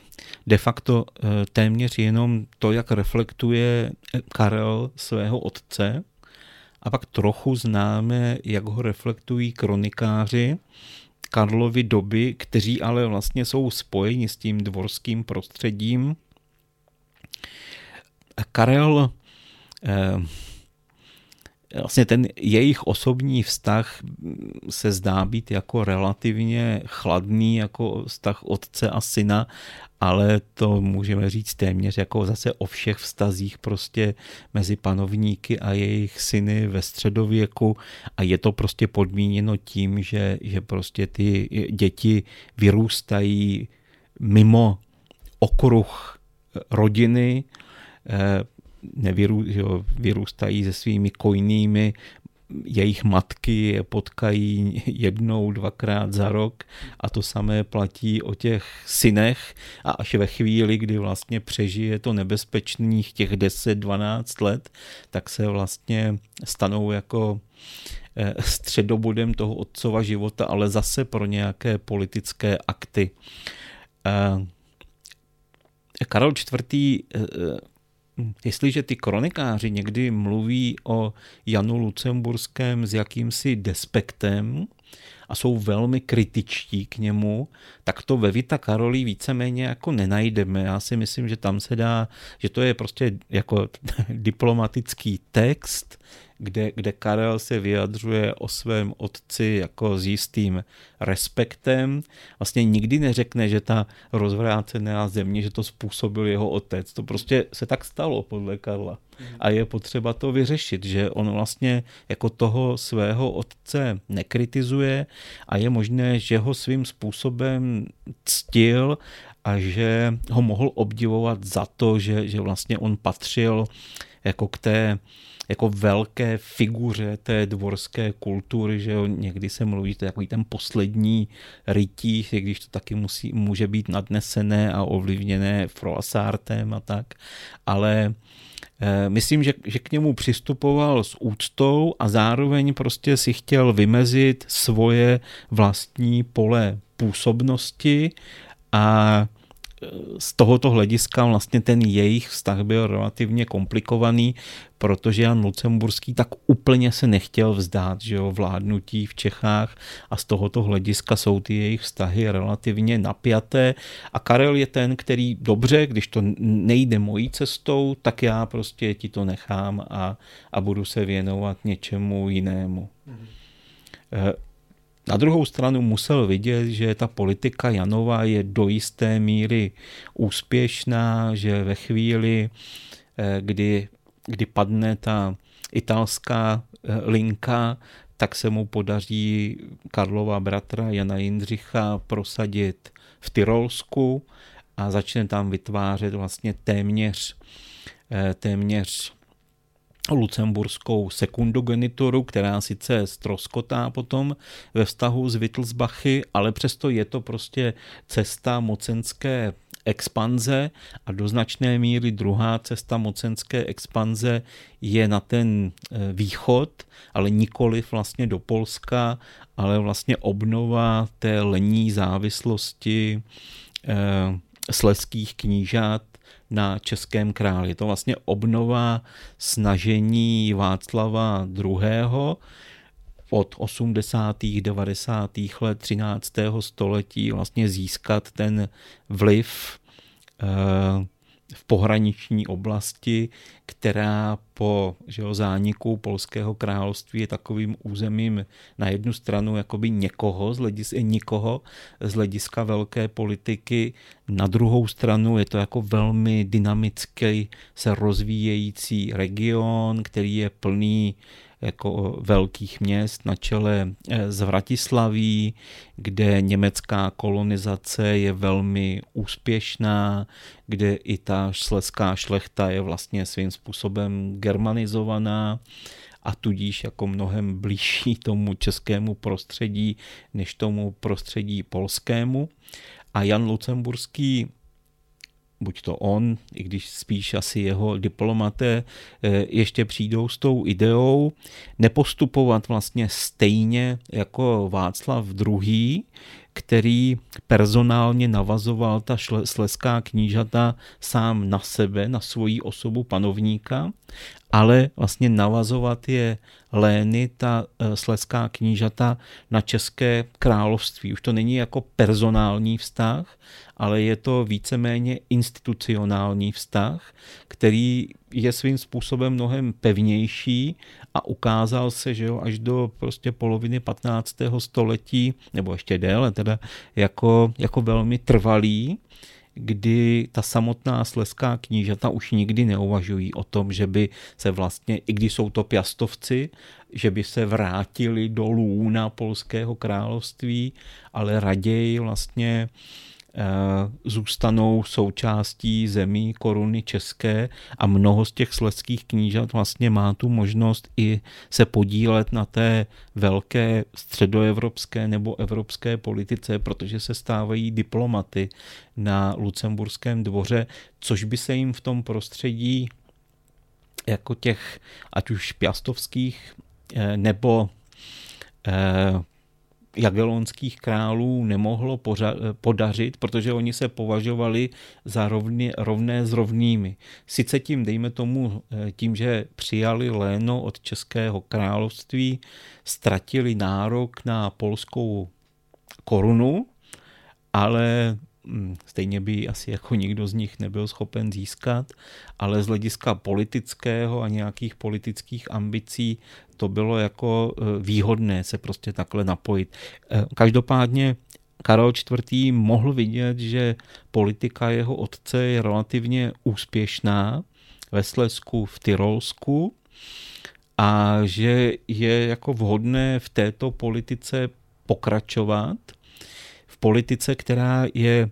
de facto eh, téměř jenom to, jak reflektuje Karel svého otce, a pak trochu známe, jak ho reflektují kronikáři Karlovy doby, kteří ale vlastně jsou spojeni s tím dvorským prostředím. Karel vlastně ten jejich osobní vztah se zdá být jako relativně chladný, jako vztah otce a syna, ale to můžeme říct téměř jako zase o všech vztazích prostě mezi panovníky a jejich syny ve středověku. A je to prostě podmíněno tím, že, že prostě ty děti vyrůstají mimo okruh rodiny, eh, nevyrů, jo, vyrůstají se svými kojnými, jejich matky je potkají jednou, dvakrát za rok a to samé platí o těch synech a až ve chvíli, kdy vlastně přežije to nebezpečných těch 10-12 let, tak se vlastně stanou jako eh, středobodem toho otcova života, ale zase pro nějaké politické akty. Eh, Karol IV Jestliže ty kronikáři někdy mluví o Janu Lucemburském s jakýmsi despektem a jsou velmi kritičtí k němu, tak to ve Vita Karolí víceméně jako nenajdeme. Já si myslím, že tam se dá, že to je prostě jako diplomatický text, kde, kde Karel se vyjadřuje o svém otci jako s jistým respektem. Vlastně nikdy neřekne, že ta rozvrácená země, že to způsobil jeho otec. To prostě se tak stalo podle Karla. A je potřeba to vyřešit, že on vlastně jako toho svého otce nekritizuje a je možné, že ho svým způsobem ctil a že ho mohl obdivovat za to, že, že vlastně on patřil jako k té jako velké figuře té dvorské kultury, že jo, někdy se mluví, to je takový ten poslední rytí, když to taky musí, může být nadnesené a ovlivněné Froissartem a tak, ale eh, Myslím, že, že k němu přistupoval s úctou a zároveň prostě si chtěl vymezit svoje vlastní pole působnosti a z tohoto hlediska vlastně ten jejich vztah byl relativně komplikovaný, protože Jan Lucemburský tak úplně se nechtěl vzdát že jo, vládnutí v Čechách a z tohoto hlediska jsou ty jejich vztahy relativně napjaté a Karel je ten, který dobře, když to nejde mojí cestou, tak já prostě ti to nechám a, a budu se věnovat něčemu jinému. Mm-hmm. Na druhou stranu musel vidět, že ta politika Janova je do jisté míry úspěšná, že ve chvíli, eh, kdy, kdy padne ta italská eh, linka, tak se mu podaří Karlova bratra Jana Jindřicha prosadit v Tyrolsku a začne tam vytvářet vlastně téměř, eh, téměř lucemburskou sekundogenituru, která sice stroskotá potom ve vztahu s Wittelsbachy, ale přesto je to prostě cesta mocenské expanze a do značné míry druhá cesta mocenské expanze je na ten e, východ, ale nikoli vlastně do Polska, ale vlastně obnova té lení závislosti eh, sleských knížat na Českém králi. Je to vlastně obnova snažení Václava II. od 80. 90. let 13. století vlastně získat ten vliv eh, v pohraniční oblasti, která po že jo, zániku polského království je takovým územím na jednu stranu jakoby někoho, z hledis, nikoho z hlediska velké politiky, na druhou stranu je to jako velmi dynamický se rozvíjející region, který je plný jako velkých měst na čele eh, z Vratislaví, kde německá kolonizace je velmi úspěšná, kde i ta sleská šlechta je vlastně svým způsobem germanizovaná a tudíž jako mnohem blížší tomu českému prostředí než tomu prostředí polskému. A Jan Lucemburský buď to on, i když spíš asi jeho diplomaté eh, ještě přijdou s tou ideou nepostupovat vlastně stejně jako Václav II., který personálně navazoval ta sleská knížata sám na sebe, na svoji osobu panovníka, ale vlastně navazovat je lény, ta eh, sleská knížata na České království. Už to není jako personální vztah, ale je to víceméně institucionální vztah, který je svým způsobem mnohem pevnější a ukázal se, že jo, až do prostě poloviny 15. století, nebo ještě déle teda, jako, jako velmi trvalý kdy ta samotná sleská knížata už nikdy neuvažují o tom, že by se vlastně, i když jsou to piastovci, že by se vrátili do lůna polského království, ale raději vlastně zůstanou součástí zemí koruny české a mnoho z těch slezských knížat vlastně má tu možnost i se podílet na té velké středoevropské nebo evropské politice, protože se stávají diplomaty na Lucemburském dvoře, což by se jim v tom prostředí jako těch, ať už piastovských eh, nebo eh, jagelonských králů nemohlo podařit, protože oni se považovali za rovně, rovné s rovnými. Sice tím, dejme tomu, eh, tím, že přijali léno od Českého království, ztratili nárok na polskou korunu, ale stejně by asi jako nikdo z nich nebyl schopen získat, ale z hlediska politického a nějakých politických ambicí to bylo jako e, výhodné se prostě takhle napojit. E, každopádně Karel IV. mohl vidět, že politika jeho otce je relativně úspěšná ve Slesku, v Tyrolsku a že je jako vhodné v této politice pokračovat. Politice, která je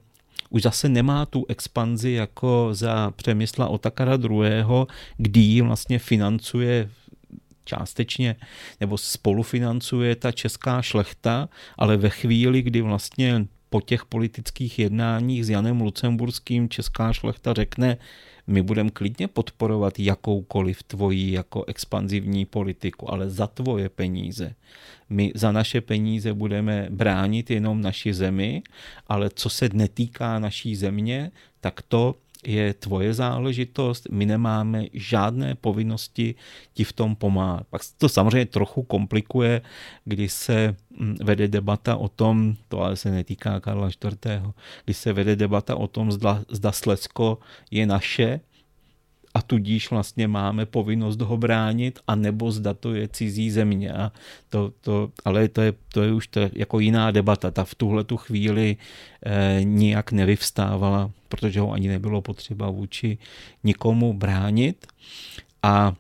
už zase nemá tu expanzi jako za Přemysla Otakara II., kdy vlastně financuje částečně nebo spolufinancuje ta česká šlechta, ale ve chvíli, kdy vlastně po těch politických jednáních s Janem Lucemburským česká šlechta řekne, my budeme klidně podporovat jakoukoliv tvoji jako expanzivní politiku, ale za tvoje peníze. My za naše peníze budeme bránit jenom naši zemi, ale co se netýká naší země, tak to je tvoje záležitost, my nemáme žádné povinnosti ti v tom pomáhat. Pak to samozřejmě trochu komplikuje, když se mm, vede debata o tom, to ale se netýká Karla IV., když se vede debata o tom, zda, zda Slezko je naše, a tudíž vlastně máme povinnost ho bránit, a nebo zda to je cizí země. A to, to, ale to je, to je už to jako jiná debata. Ta v tuhle tu chvíli eh, nijak nevyvstávala, protože ho ani nebylo potřeba vůči nikomu bránit. A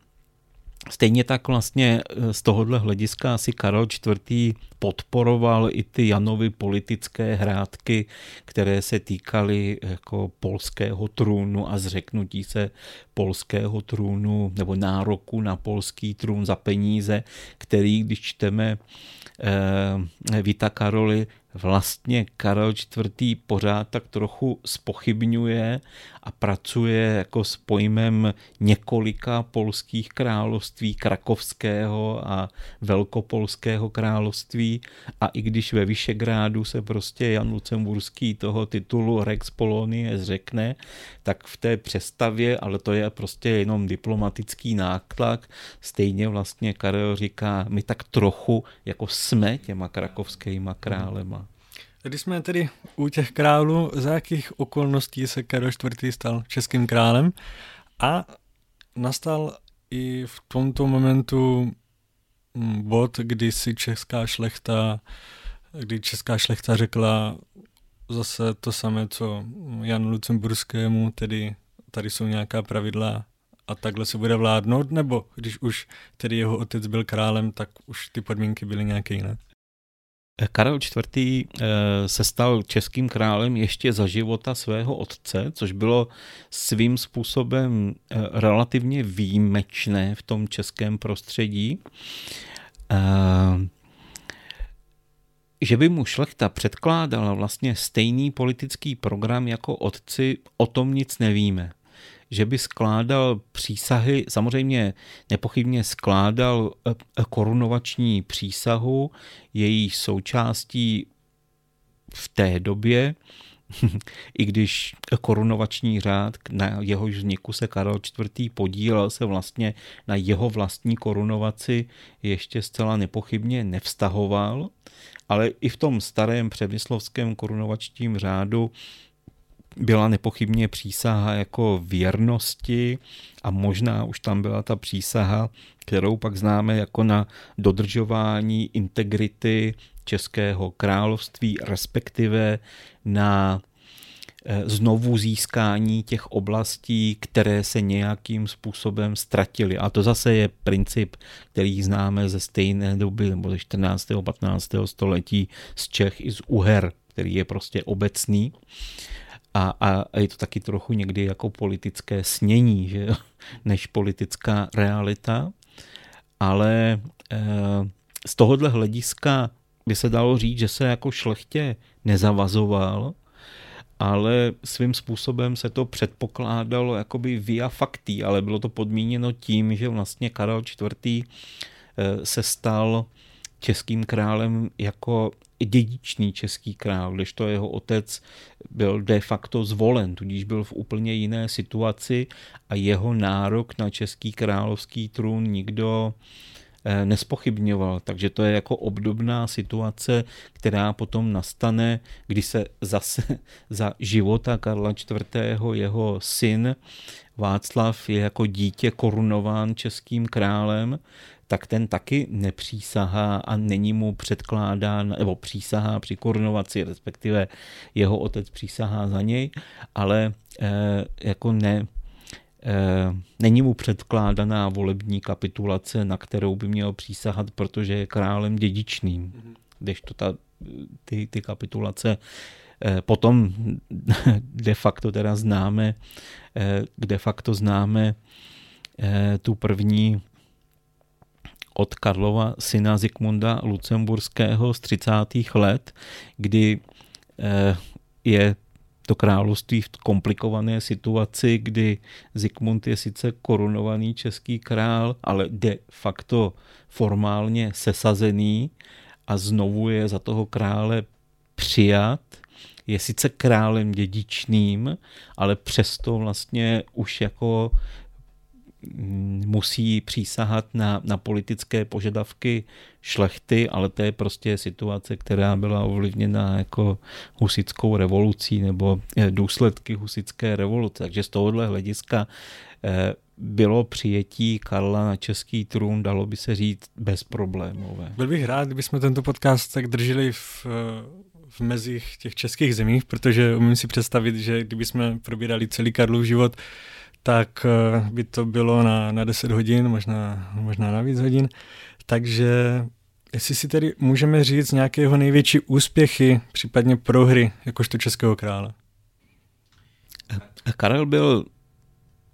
Stejně tak vlastně eh, z tohohle hlediska asi Karel IV. podporoval i ty Janovy politické hrádky, které se týkaly jako polského trůnu a zřeknutí se polského trůnu nebo nároku na polský trůn za peníze, který, když čteme eh, Vita Karoli, vlastně Karel IV. pořád tak trochu spochybňuje a pracuje jako s pojmem několika polských království, krakovského a velkopolského království a i když ve Vyšegrádu se prostě Jan Lucemburský toho titulu Rex Polonie zřekne, tak v té přestavě, ale to je prostě jenom diplomatický náklad, stejně vlastně Karel říká, my tak trochu jako jsme těma krakovskýma králema. Když jsme tedy u těch králů, za jakých okolností se Karel IV. stal českým králem a nastal i v tomto momentu mm, bod, kdy si česká šlechta, kdy česká šlechta řekla zase to samé, co Janu Lucemburskému, tedy tady jsou nějaká pravidla a takhle se bude vládnout, nebo když už tedy jeho otec byl králem, tak už ty podmínky byly nějaké jiné? Karel IV. Eh, se stal českým králem ještě za života svého otce, což bylo svým způsobem eh, relativně výjimečné v tom českém prostředí. Eh, že by mu šlechta předkládala vlastně stejný politický program jako otci, o tom nic nevíme že by skládal přísahy, samozřejmě nepochybně skládal eh, korunovační přísahu, její součástí v té době i když korunovační řád, na jehož vzniku se Karel IV. podílel, se vlastně na jeho vlastní korunovaci ještě zcela nepochybně nevztahoval, ale i v tom starém přemyslovském korunovačním řádu byla nepochybně přísaha jako věrnosti a možná už tam byla ta přísaha, kterou pak známe jako na dodržování integrity Českého království, respektive na eh, znovu získání těch oblastí, které se nějakým způsobem ztratily. A to zase je princip, který známe ze stejné doby, nebo ze 14. 15. století z Čech i z Uher, který je prostě obecný. A, a je to taky trochu někdy jako politické snění, že než politická realita. Ale e, z tohohle hlediska by se dalo říct, že se jako šlechtě nezavazoval, ale svým způsobem se to předpokládalo jakoby via fakty, ale bylo to podmíněno tím, že vlastně Karel IV. Eh, se stal českým králem jako dědičný český král, když to jeho otec byl de facto zvolen, tudíž byl v úplně jiné situaci a jeho nárok na český královský trůn nikdo Eh, nespochybňoval. Takže to je jako obdobná situace, která potom nastane, kdy se zase za života Karla IV. jeho syn Václav je jako dítě korunován českým králem, tak ten taky nepřísahá a není mu předkládán, nebo přísahá při korunovaci, respektive jeho otec přísahá za něj, ale e, jako ne, Eh, není mu předkládaná volební kapitulace, na kterou by měl přísahat, protože je králem dědičným. Mhm. Když to ta, ty, ty kapitulace eh, potom de facto teda známe, eh, de facto známe tu první od Karlova syna Zikmunda Lucemburského z 30. let, kdy je to království v komplikované situaci, kdy Zikmund je sice korunovaný český král, ale de facto formálně sesazený a znovu je za toho krále přijat. Je sice králem dědičným, ale přesto vlastně už jako musí přísahat na, na politické požadavky šlechty, ale to je prostě situace, která byla ovlivněna jako husickou revolucí nebo eh, důsledky husické revoluce. Takže z tohohle hlediska eh, bylo přijetí Karla na český trůn, dalo by se říct, bezproblémové. Byl bych rád, kdybychom tento podcast tak drželi v, v mezích těch českých zemích, protože umím si představit, že kdybychom probírali celý Karlův život, tak eh, by to bylo na, na 10 hodin, možná, možná na víc hodin. Takže jestli si tedy můžeme říct nějaké jeho největší úspěchy, případně prohry, jakožto českého krále. Karel byl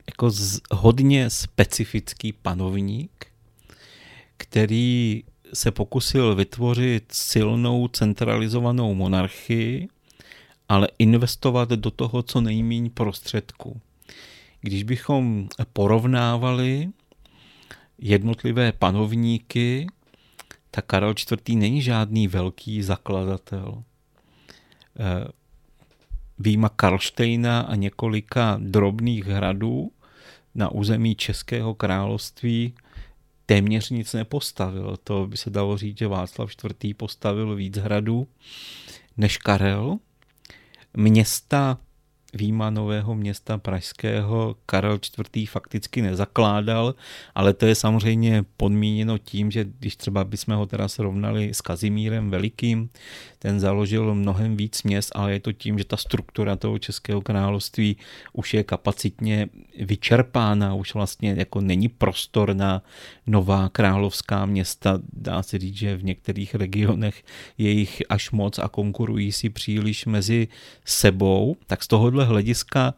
jako z, hodně specifický panovník, který se pokusil vytvořit silnou centralizovanou monarchii, ale investovat do toho co nejméně prostředků. Když bychom porovnávali jednotlivé panovníky, tak Karel IV. není žádný velký zakladatel. Eh, výjima Karlštejna a několika drobných hradů na území Českého království téměř nic nepostavil. To by se dalo říct, že Václav IV. postavil víc hradů než Karel. Města výjima nového města pražského Karel IV. fakticky nezakládal, ale to je samozřejmě podmíněno tím, že když třeba bychom ho teda srovnali s Kazimírem Velikým, ten založil mnohem víc měst, ale je to tím, že ta struktura toho Českého království už je kapacitně vyčerpána, už vlastně jako není prostor na nová královská města. Dá se říct, že v některých regionech je jich až moc a konkurují si příliš mezi sebou. Tak z tohohle hlediska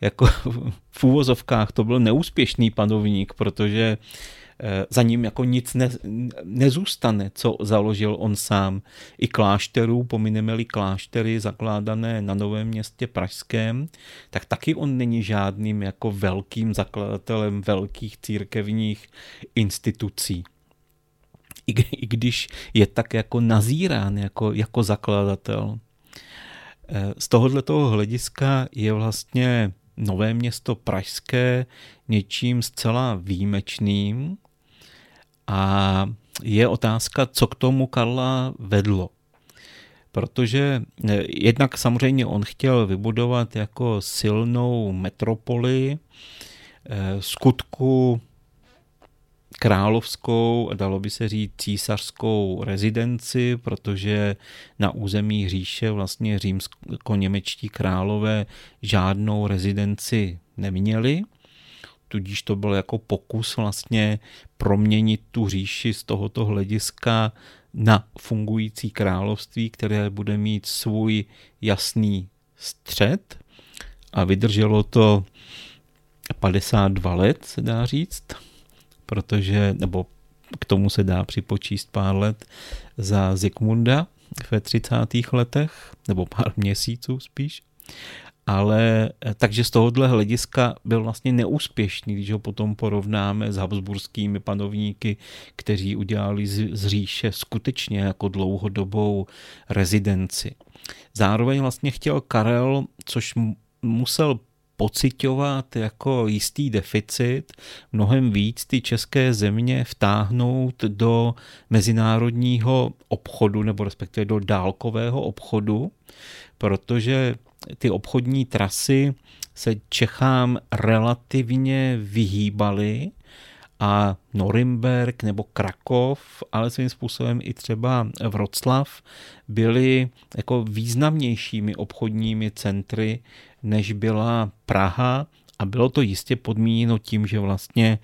jako v úvozovkách to byl neúspěšný panovník, protože Eh, za ním jako nic ne, nezůstane, co založil on sám. I klášterů, pomineme-li kláštery zakládané na Novém městě Pražském, tak taky on není žádným jako velkým zakladatelem velkých církevních institucí. I, i když je tak jako nazírán jako, jako zakladatel. Z tohoto hlediska je vlastně nové město pražské něčím zcela výjimečným a je otázka, co k tomu Karla vedlo. Protože eh, jednak samozřejmě on chtěl vybudovat jako silnou metropoli, eh, skutku královskou, dalo by se říct císařskou rezidenci, protože na území říše vlastně římsko-němečtí králové žádnou rezidenci neměli. Tudíž to byl jako pokus vlastně proměnit tu říši z tohoto hlediska na fungující království, které bude mít svůj jasný střed a vydrželo to 52 let, se dá říct protože, nebo k tomu se dá připočíst pár let za Zikmunda ve 30. letech, nebo pár měsíců spíš. Ale eh, takže z tohohle hlediska byl vlastně neúspěšný, když ho potom porovnáme s habsburskými panovníky, kteří udělali z říše skutečně jako dlouhodobou rezidenci. Zároveň vlastně chtěl Karel, což musel pocitovat jako jistý deficit, mnohem víc ty české země vtáhnout do mezinárodního obchodu nebo respektive do dálkového obchodu, protože ty obchodní trasy se Čechám relativně vyhýbaly a Norimberg nebo Krakov, ale svým způsobem i třeba Vroclav byly jako významnějšími obchodními centry než byla Praha a bylo to jistě podmíněno tím, že vlastně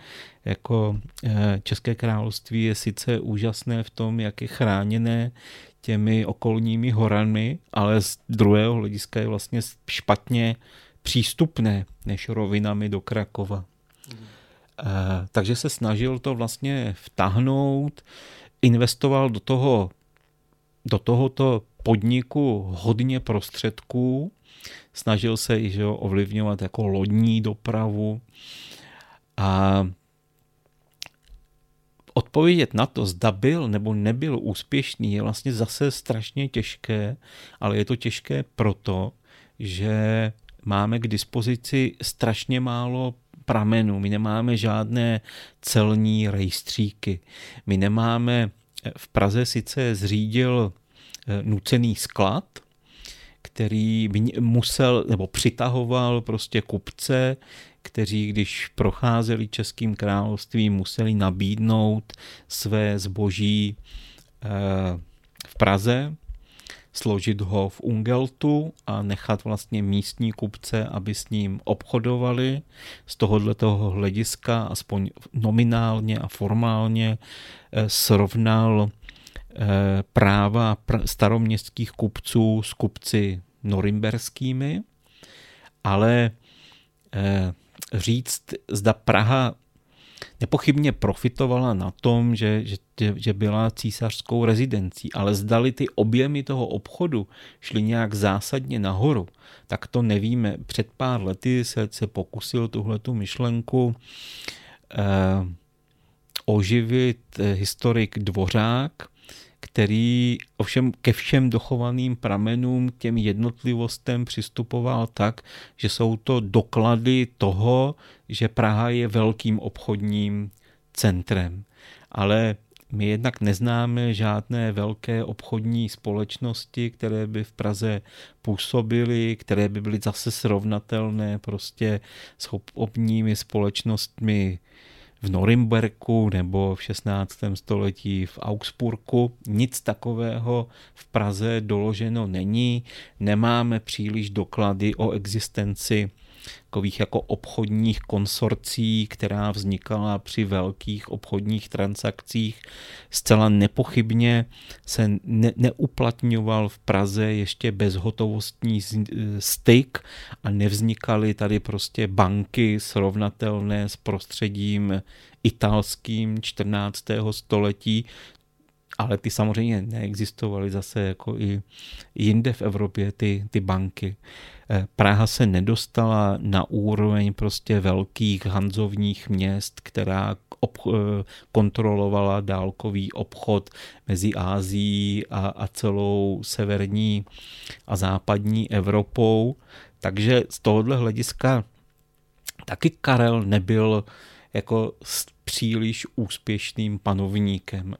jako eh, České království je sice úžasné v tom, jak je chráněné těmi okolními horami, ale z druhého hlediska je vlastně špatně přístupné než rovinami do Krakova. Mm. Takže se snažil to vlastně vtahnout, investoval do toho do tohoto podniku hodně prostředků, snažil se i že, ovlivňovat jako lodní dopravu a odpovědět na to, zda byl nebo nebyl úspěšný, je vlastně zase strašně těžké, ale je to těžké proto, že máme k dispozici strašně málo pramenů, my nemáme žádné celní rejstříky, my nemáme, v Praze sice zřídil eh, nucený sklad, který musel nebo přitahoval prostě kupce, kteří, když procházeli Českým královstvím, museli nabídnout své zboží eh, v Praze, složit ho v Ungeltu a nechat vlastně místní kupce, aby s ním obchodovali. Z tohohle toho hlediska, aspoň nominálně a formálně, eh, srovnal Eh, práva staroměstských kupců s kupci norimberskými, ale eh, říct, zda Praha nepochybně profitovala na tom, že, že, že byla císařskou rezidencí, ale zdali ty objemy toho obchodu šly nějak zásadně nahoru, tak to nevíme. Před pár lety se, se pokusil tuhletu myšlenku eh, oživit eh, historik Dvořák, který ovšem ke všem dochovaným pramenům, těm jednotlivostem přistupoval tak, že jsou to doklady toho, že Praha je velkým obchodním centrem. Ale my jednak neznáme žádné velké obchodní společnosti, které by v Praze působily, které by byly zase srovnatelné prostě s obchodními společnostmi v Norimberku nebo v 16. století v Augsburgu. Nic takového v Praze doloženo není. Nemáme příliš doklady o existenci takových jako obchodních konsorcí, která vznikala při velkých obchodních transakcích. Zcela nepochybně se ne, neuplatňoval v Praze ještě bezhotovostní styk a nevznikaly tady prostě banky srovnatelné s prostředím italským 14. století, ale ty samozřejmě neexistovaly zase jako i jinde v Evropě ty, ty banky. Eh, Praha se nedostala na úroveň prostě velkých hanzovních měst, která ob- eh, kontrolovala dálkový obchod mezi Ázií a, a celou severní a západní Evropou. Takže z tohohle hlediska taky Karel nebyl jako příliš úspěšným panovníkem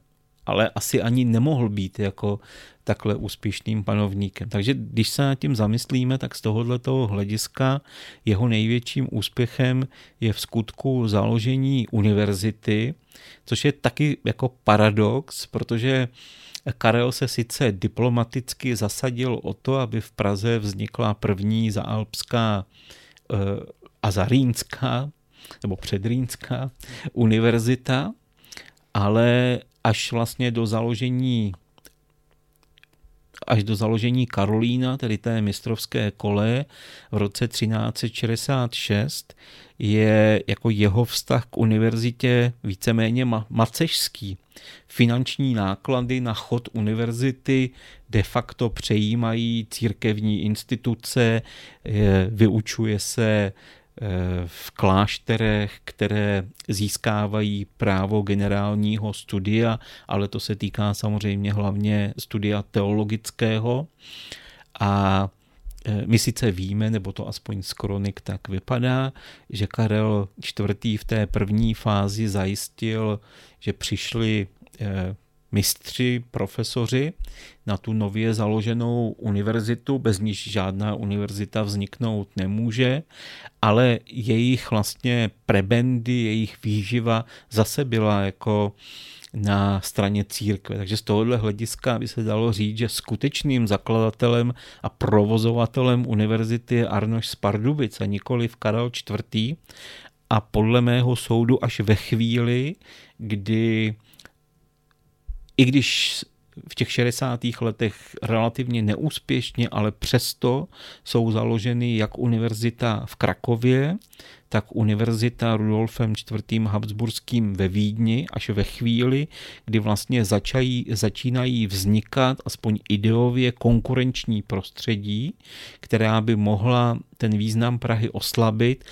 ale asi ani nemohl být jako takhle úspěšným panovníkem. Takže když se nad tím zamyslíme, tak z tohoto hlediska jeho největším úspěchem je v skutku založení univerzity, což je taky jako paradox, protože Karel se sice diplomaticky zasadil o to, aby v Praze vznikla první zaalpská eh, a zarínská nebo předrýnská univerzita, ale až vlastně do založení až do založení Karolína, tedy té mistrovské kole v roce 1366, je jako jeho vztah k univerzitě víceméně macežský. Finanční náklady na chod univerzity de facto přejímají církevní instituce, vyučuje se v klášterech, které získávají právo generálního studia, ale to se týká samozřejmě hlavně studia teologického. A e, my sice víme, nebo to aspoň z kronik tak vypadá, že Karel IV. v té první fázi zajistil, že přišli e, mistři, profesoři na tu nově založenou univerzitu, bez níž žádná univerzita vzniknout nemůže, ale jejich vlastně prebendy, jejich výživa zase byla jako na straně církve. Takže z tohohle hlediska by se dalo říct, že skutečným zakladatelem a provozovatelem univerzity je Arnoš z Pardubic a nikoli v Karel IV. A podle mého soudu až ve chvíli, kdy i když v těch 60. letech relativně neúspěšně, ale přesto jsou založeny jak univerzita v Krakově, tak univerzita Rudolfem IV. Habsburským ve Vídni až ve chvíli, kdy vlastně začají, začínají vznikat aspoň ideově konkurenční prostředí, která by mohla ten význam Prahy oslabit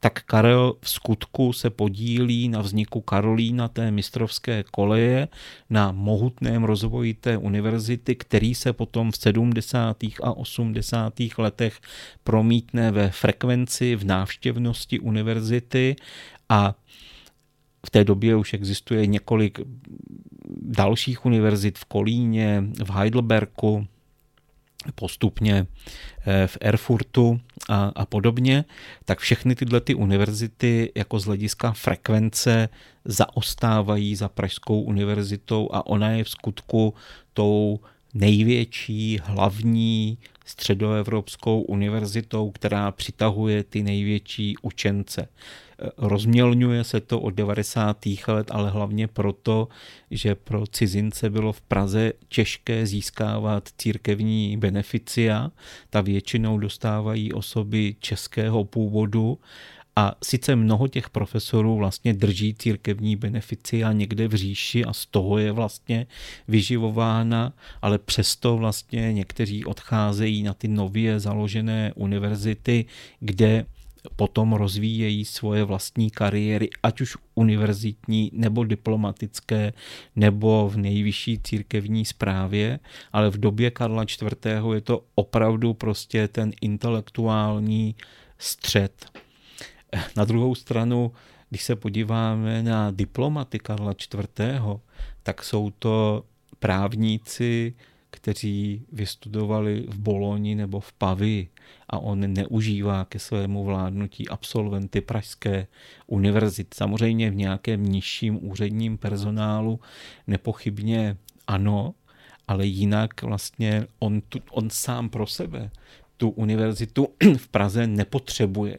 tak Karel v skutku se podílí na vzniku Karolína, té mistrovské koleje, na mohutném rozvoji té univerzity, který se potom v 70. a 80. letech promítne ve frekvenci, v návštěvnosti univerzity a v té době už existuje několik dalších univerzit v Kolíně, v Heidelbergu, postupně eh, v Erfurtu a, a podobně, tak všechny tyhle ty univerzity jako z hlediska frekvence zaostávají za Pražskou univerzitou a ona je v skutku tou největší, hlavní středoevropskou univerzitou, která přitahuje ty největší učence. Rozmělňuje se to od 90. let, ale hlavně proto, že pro cizince bylo v Praze těžké získávat církevní beneficia. Ta většinou dostávají osoby českého původu a sice mnoho těch profesorů vlastně drží církevní beneficia někde v říši a z toho je vlastně vyživována, ale přesto vlastně někteří odcházejí na ty nově založené univerzity, kde potom rozvíjejí svoje vlastní kariéry, ať už univerzitní nebo diplomatické, nebo v nejvyšší církevní správě, ale v době Karla IV. je to opravdu prostě ten intelektuální střed. Na druhou stranu, když se podíváme na diplomaty Karla IV., tak jsou to právníci, kteří vystudovali v Boloni nebo v Pavi a on neužívá ke svému vládnutí absolventy Pražské univerzity. Samozřejmě v nějakém nižším úředním personálu nepochybně ano, ale jinak vlastně on, tu, on sám pro sebe tu univerzitu v Praze nepotřebuje.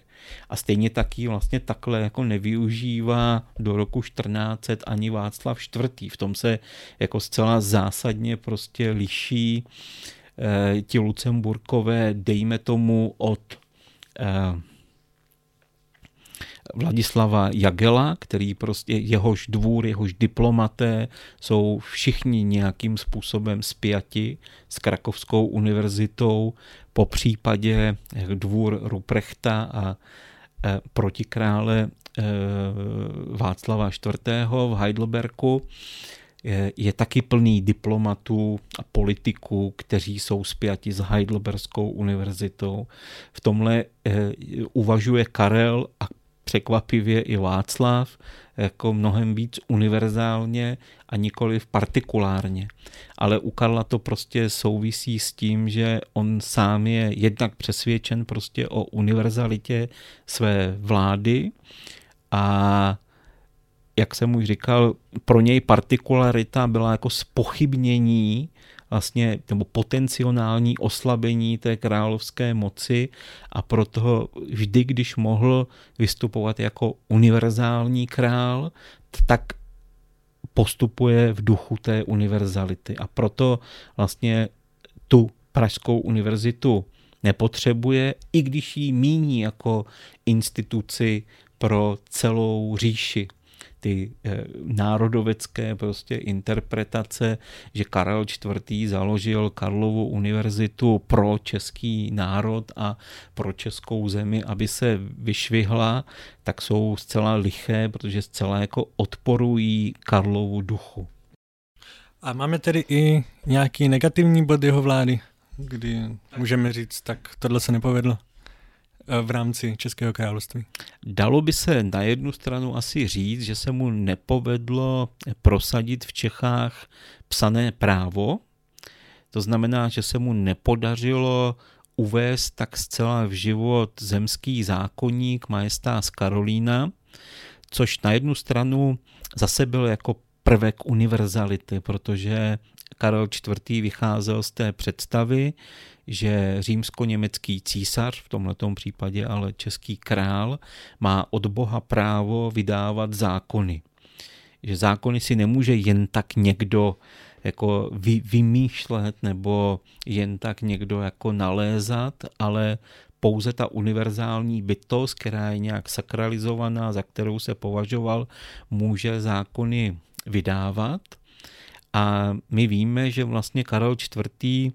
A stejně taky vlastně takhle jako nevyužívá do roku 1400 ani Václav IV. V tom se jako zcela zásadně prostě liší eh, ti Lucemburkové, dejme tomu od eh, Vladislava Jagela, který prostě jehož dvůr, jehož diplomaté jsou všichni nějakým způsobem spjati s Krakovskou univerzitou, po případě dvůr Ruprechta a e, protikrále e, Václava IV. v Heidelbergu je, je taky plný diplomatů a politiků, kteří jsou spjati s Heidelberskou univerzitou. V tomhle eh, uvažuje Karel a překvapivě i Václav jako mnohem víc univerzálně a nikoli partikulárně. Ale u Karla to prostě souvisí s tím, že on sám je jednak přesvědčen prostě o univerzalitě své vlády a jak jsem už říkal, pro něj partikularita byla jako spochybnění vlastně, nebo potenciální oslabení té královské moci a proto vždy, když mohl vystupovat jako univerzální král, tak postupuje v duchu té univerzality. A proto vlastně tu Pražskou univerzitu nepotřebuje, i když ji míní jako instituci pro celou říši ty eh, národovecké prostě interpretace, že Karel IV. založil Karlovu univerzitu pro český národ a pro českou zemi, aby se vyšvihla, tak jsou zcela liché, protože zcela jako odporují Karlovu duchu. A máme tedy i nějaký negativní bod jeho vlády, kdy můžeme říct, tak tohle se nepovedlo? Eh, v rámci Českého království? Dalo by se na jednu stranu asi říct, že se mu nepovedlo prosadit v Čechách psané právo. To znamená, že se mu nepodařilo uvést tak zcela v život zemský zákonník majestás Karolína, což na jednu stranu zase byl jako prvek univerzality, protože Karel IV. vycházel z té představy, že římsko-německý císař, v tomto případě ale český král, má od Boha právo vydávat zákony. Že zákony si nemůže jen tak někdo jako vy, vymýšlet nebo jen tak někdo jako nalézat, ale pouze ta univerzální bytost, která je nějak sakralizovaná, za kterou se považoval, může zákony vydávat. A my víme, že vlastně Karel IV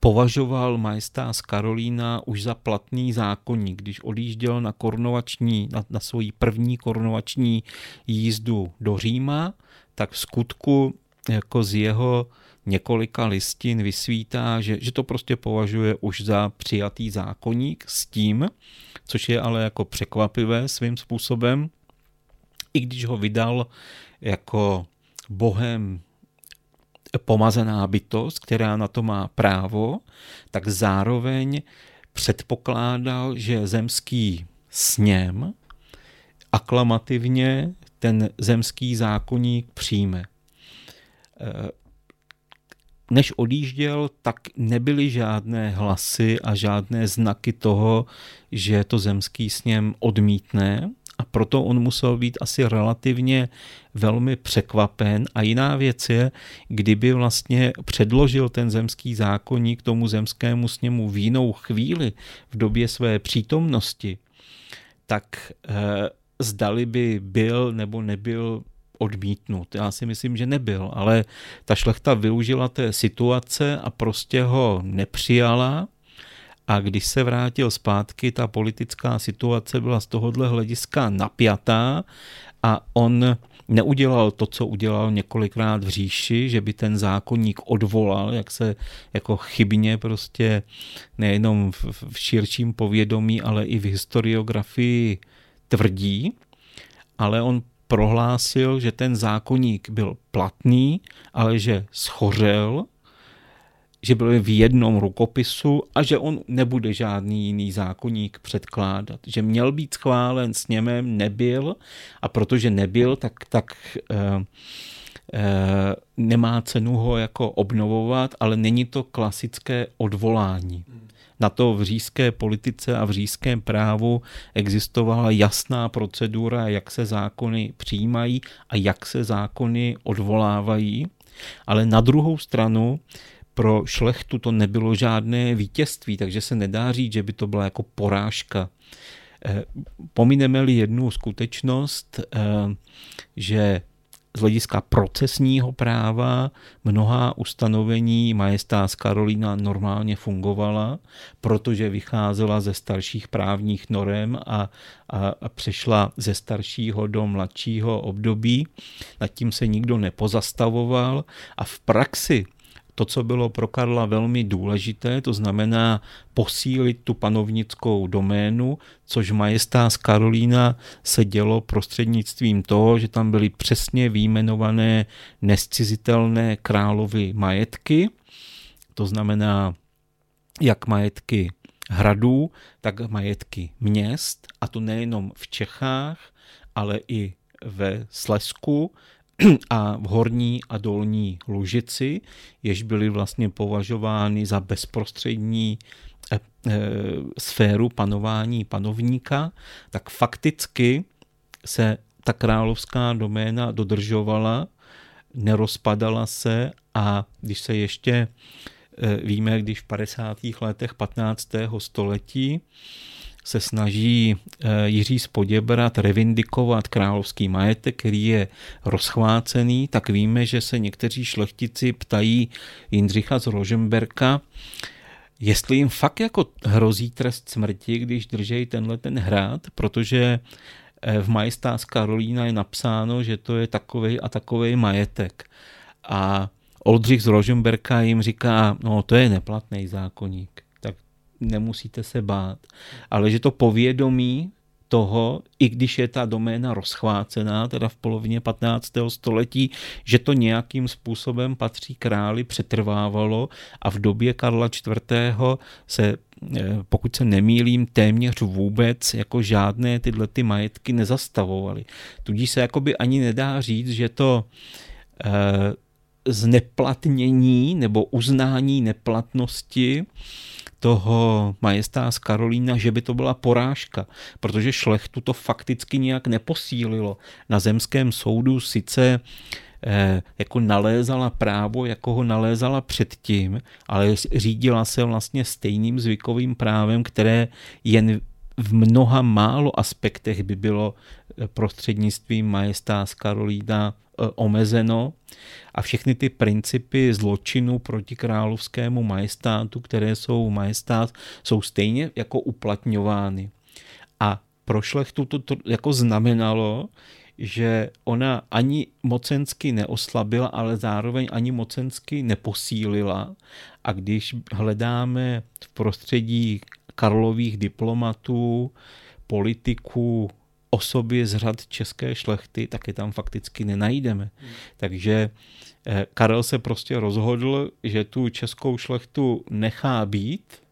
považoval majestás Karolína už za platný zákonník, když odjížděl na korunovační, na, na svoji první korunovační jízdu do Říma, tak v skutku jako z jeho několika listin vysvítá, že, že to prostě považuje už za přijatý zákonník s tím, což je ale jako překvapivé svým způsobem, i když ho vydal jako bohem pomazená bytost, která na to má právo, tak zároveň předpokládal, že zemský sněm aklamativně ten zemský zákonník přijme. Eh, než odjížděl, tak nebyly žádné hlasy a žádné znaky toho, že to zemský sněm odmítne a proto on musel být asi relativně velmi překvapen. A jiná věc je, kdyby vlastně předložil ten zemský zákonník tomu zemskému sněmu v jinou chvíli v době své přítomnosti, tak eh, zdali by byl nebo nebyl odmítnut. Já si myslím, že nebyl, ale ta šlechta využila té situace a prostě ho nepřijala a když se vrátil zpátky, ta politická situace byla z tohohle hlediska napjatá a on neudělal to, co udělal několikrát v říši, že by ten zákonník odvolal, jak se jako chybně prostě nejenom v, v širším povědomí, ale i v historiografii tvrdí, ale on prohlásil, že ten zákonník byl platný, ale že schořel že byl v jednom rukopisu a že on nebude žádný jiný zákonník předkládat. Že měl být schválen s němem, nebyl a protože nebyl, tak, tak e, e, nemá cenu ho jako obnovovat, ale není to klasické odvolání. Na to v říjské politice a v říjském právu existovala jasná procedura, jak se zákony přijímají a jak se zákony odvolávají. Ale na druhou stranu pro šlechtu to nebylo žádné vítězství, takže se nedá říct, že by to byla jako porážka. Pomineme-li jednu skutečnost, že z hlediska procesního práva mnoha ustanovení majestás Karolína normálně fungovala, protože vycházela ze starších právních norem a, a, a přešla ze staršího do mladšího období. Nad tím se nikdo nepozastavoval a v praxi to, co bylo pro Karla velmi důležité, to znamená posílit tu panovnickou doménu, což majestás Karolína se dělo prostřednictvím toho, že tam byly přesně výjmenované nescizitelné královy majetky, to znamená jak majetky hradů, tak majetky měst, a to nejenom v Čechách, ale i ve Slesku, a v horní a dolní Lužici, jež byly vlastně považovány za bezprostřední e, e, sféru panování panovníka, tak fakticky se ta královská doména dodržovala, nerozpadala se a když se ještě e, víme, když v 50. letech 15. století se snaží eh, Jiří Spoděbrat revindikovat královský majetek, který je rozchvácený, tak víme, že se někteří šlechtici ptají Jindřicha z Rožemberka, jestli jim fakt jako hrozí trest smrti, když držejí tenhle ten hrad, protože eh, v majestás Karolína je napsáno, že to je takový a takový majetek. A Oldřich z Rožemberka jim říká, no to je neplatný zákonník nemusíte se bát. Ale že to povědomí toho, i když je ta doména rozchvácená, teda v polovině 15. století, že to nějakým způsobem patří králi, přetrvávalo a v době Karla IV. se eh, pokud se nemýlím, téměř vůbec jako žádné tyhle ty majetky nezastavovaly. Tudíž se jakoby ani nedá říct, že to e, zneplatnění nebo uznání neplatnosti toho majestás Karolína, že by to byla porážka, protože šlechtu to fakticky nějak neposílilo. Na zemském soudu sice eh, jako nalézala právo, jako ho nalézala předtím, ale řídila se vlastně stejným zvykovým právem, které jen v mnoha málo aspektech by bylo eh, prostřednictvím majestás Karolína eh, omezeno a všechny ty principy zločinu proti královskému majestátu, které jsou majestát, jsou stejně jako uplatňovány. A pro šlechtu to, to jako znamenalo, že ona ani mocensky neoslabila, ale zároveň ani mocensky neposílila. A když hledáme v prostředí Karlových diplomatů, politiků, osoby z řad české šlechty, tak je tam fakticky nenajdeme. Hmm. Takže eh, Karel se prostě rozhodl, že tu českou šlechtu nechá být,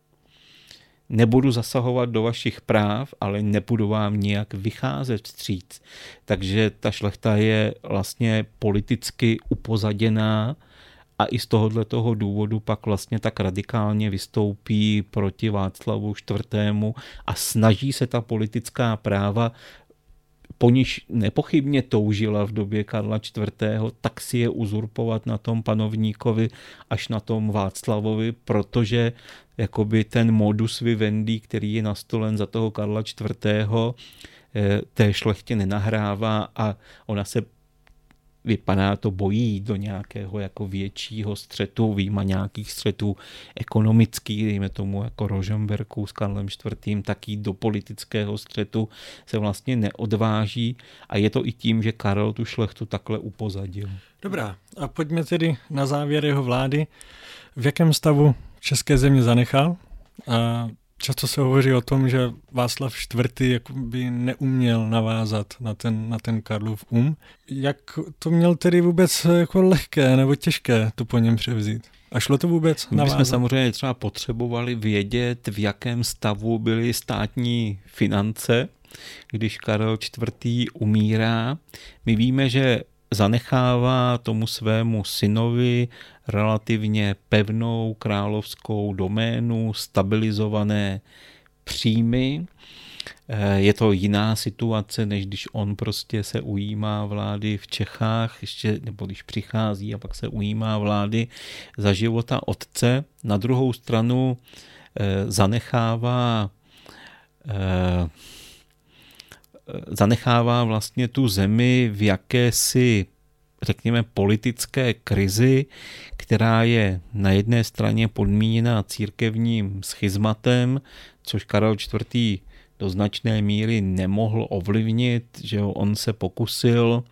nebudu zasahovat do vašich práv, ale nebudu vám nějak vycházet vstříc. Takže ta šlechta je vlastně politicky upozaděná a i z tohohle toho důvodu pak vlastně tak radikálně vystoupí proti Václavu IV. a snaží se ta politická práva po níž nepochybně toužila v době Karla IV., tak si je uzurpovat na tom panovníkovi až na tom Václavovi, protože jakoby ten modus vivendi, který je nastolen za toho Karla IV., eh, té šlechtě nenahrává a ona se vypadá to bojí do nějakého jako většího střetu, výjima nějakých střetů ekonomických, dejme tomu jako Rožemberku s Karlem IV., taky do politického střetu se vlastně neodváží a je to i tím, že Karel tu šlechtu takhle upozadil. Dobrá, a pojďme tedy na závěr jeho vlády. V jakém stavu České země zanechal a Často se hovoří o tom, že Václav IV. by neuměl navázat na ten, na ten Karlův um. Jak to měl tedy vůbec jako lehké nebo těžké to po něm převzít? A šlo to vůbec My bychom samozřejmě třeba potřebovali vědět, v jakém stavu byly státní finance, když Karel IV. umírá. My víme, že zanechává tomu svému synovi relativně pevnou královskou doménu, stabilizované příjmy. Eh, je to jiná situace, než když on prostě se ujímá vlády v Čechách, ještě, nebo když přichází a pak se ujímá vlády za života otce. Na druhou stranu eh, zanechává eh, zanechává vlastně tu zemi v jakési řekněme, politické krizi, která je na jedné straně podmíněna církevním schizmatem, což Karel IV. do značné míry nemohl ovlivnit, že on se pokusil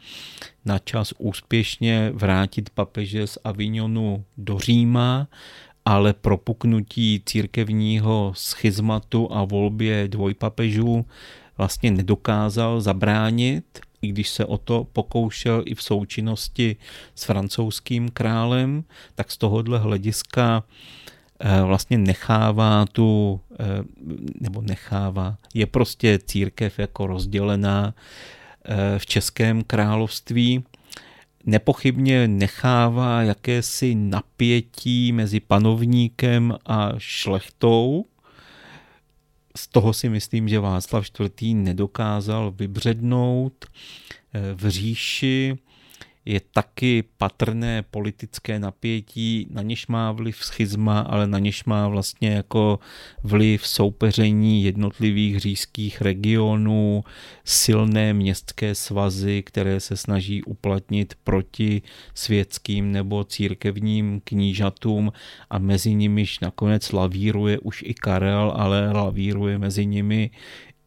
na čas úspěšně vrátit papeže z Avignonu do Říma, ale propuknutí církevního schizmatu a volbě dvojpapežů vlastně nedokázal zabránit i když se o to pokoušel i v součinnosti s francouzským králem, tak z tohohle hlediska eh, vlastně nechává tu, eh, nebo nechává, je prostě církev jako rozdělená eh, v Českém království. Nepochybně nechává jakési napětí mezi panovníkem a šlechtou, z toho si myslím, že Václav IV. nedokázal vybřednout eh, v říši je taky patrné politické napětí, na něž má vliv schizma, ale na něž má vlastně jako vliv soupeření jednotlivých říšských regionů, silné městské svazy, které se snaží uplatnit proti světským nebo církevním knížatům a mezi nimiž nakonec lavíruje už i Karel, ale lavíruje mezi nimi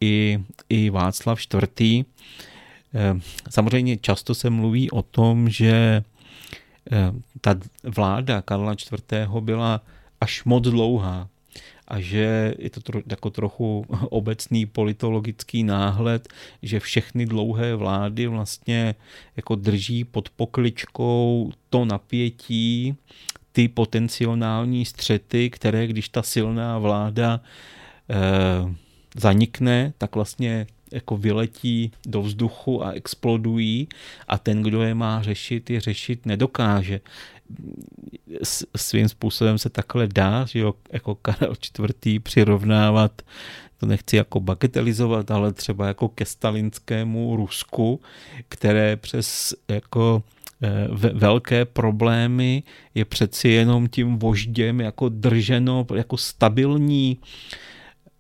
i, i Václav IV. Eh, samozřejmě často se mluví o tom, že eh, ta vláda Karla IV. byla až moc dlouhá a že je to tro, jako trochu obecný politologický náhled, že všechny dlouhé vlády vlastně jako drží pod pokličkou to napětí, ty potenciální střety, které když ta silná vláda eh, zanikne, tak vlastně jako vyletí do vzduchu a explodují a ten, kdo je má řešit, je řešit nedokáže. Svým způsobem se takhle dá, že jo, jako Karel IV. přirovnávat to nechci jako bagatelizovat, ale třeba jako ke stalinskému Rusku, které přes jako eh, velké problémy je přeci jenom tím vožděm jako drženo jako stabilní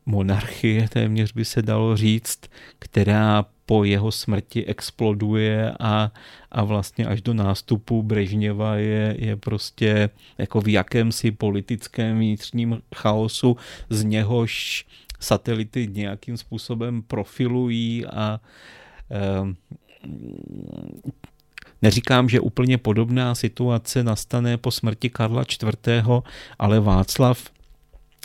monarchie, téměř by se dalo říct, která po jeho smrti exploduje a, a vlastně až do nástupu Brežněva je, je prostě jako v jakémsi politickém vnitřním chaosu, z něhož satelity nějakým způsobem profilují a eh, Neříkám, že úplně podobná situace nastane po smrti Karla IV., ale Václav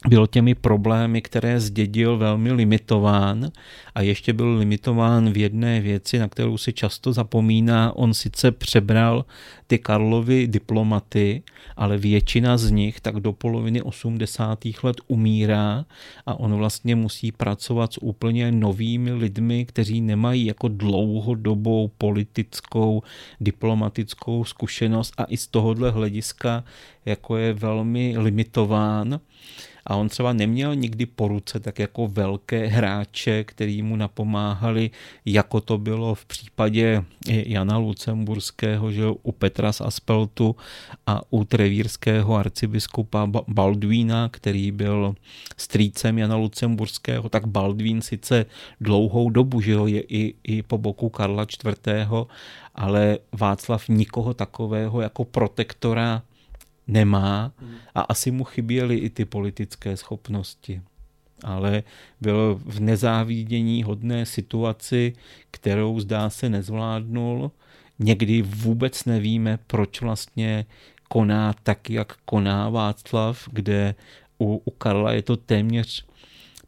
byl těmi problémy, které zdědil, velmi limitován a ještě byl limitován v jedné věci, na kterou si často zapomíná. On sice přebral ty Karlovy diplomaty, ale většina z nich tak do poloviny 80. let umírá a on vlastně musí pracovat s úplně novými lidmi, kteří nemají jako dlouhodobou politickou, diplomatickou zkušenost a i z tohohle hlediska jako je velmi limitován a on třeba neměl nikdy po ruce tak jako velké hráče, který mu napomáhali, jako to bylo v případě Jana Lucemburského, že u Petra z Aspeltu a u trevírského arcibiskupa Baldvína, který byl strýcem Jana Lucemburského, tak Baldvín sice dlouhou dobu, jo, je i, i po boku Karla IV., ale Václav nikoho takového jako protektora nemá a asi mu chyběly i ty politické schopnosti. Ale byl v nezávidění hodné situaci, kterou zdá se nezvládnul. Někdy vůbec nevíme, proč vlastně koná tak, jak koná Václav, kde u, u Karla je to téměř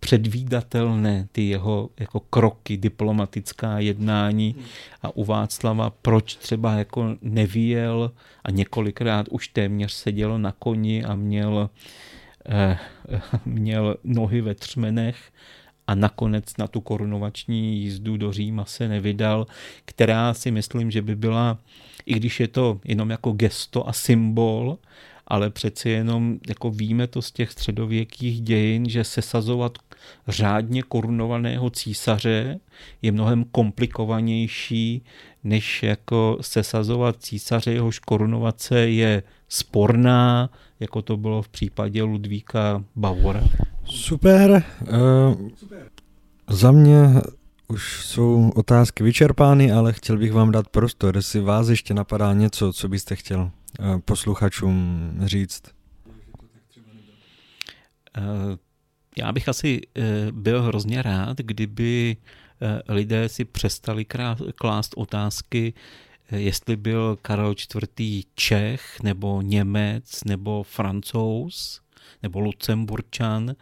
předvídatelné ty jeho jako kroky, diplomatická jednání a u Václava proč třeba jako nevíjel a několikrát už téměř seděl na koni a měl, eh, měl nohy ve třmenech a nakonec na tu korunovační jízdu do Říma se nevydal, která si myslím, že by byla, i když je to jenom jako gesto a symbol, ale přeci jenom jako víme to z těch středověkých dějin, že sesazovat řádně korunovaného císaře je mnohem komplikovanější, než jako sesazovat císaře, jehož korunovace je sporná, jako to bylo v případě Ludvíka Bavora. Super. Uh, za mě už jsou otázky vyčerpány, ale chtěl bych vám dát prostor, jestli vás ještě napadá něco, co byste chtěl eh, posluchačům říct. Eh, já bych asi eh, byl hrozně rád, kdyby lidé si přestali klást otázky, jestli byl Karel IV. Čech, nebo Němec, nebo Francouz, nebo Lucemburčan,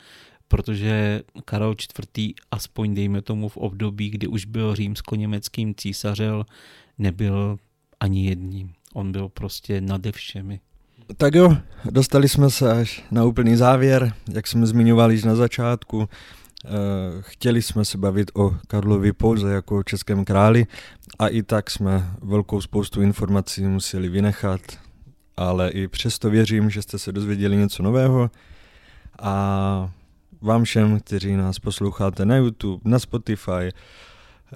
protože Karel IV. aspoň dejme tomu v období, kdy už byl římsko-německým císařem, nebyl ani jedním. On byl prostě nade všemi. Tak jo, dostali jsme se až na úplný závěr, jak jsme zmiňovali již na začátku. Eh, chtěli jsme se bavit o Karlovi pouze jako o českém králi a i tak jsme velkou spoustu informací museli vynechat, ale i přesto věřím, že jste se dozvěděli něco nového a vám všem, kteří nás posloucháte na YouTube, na Spotify,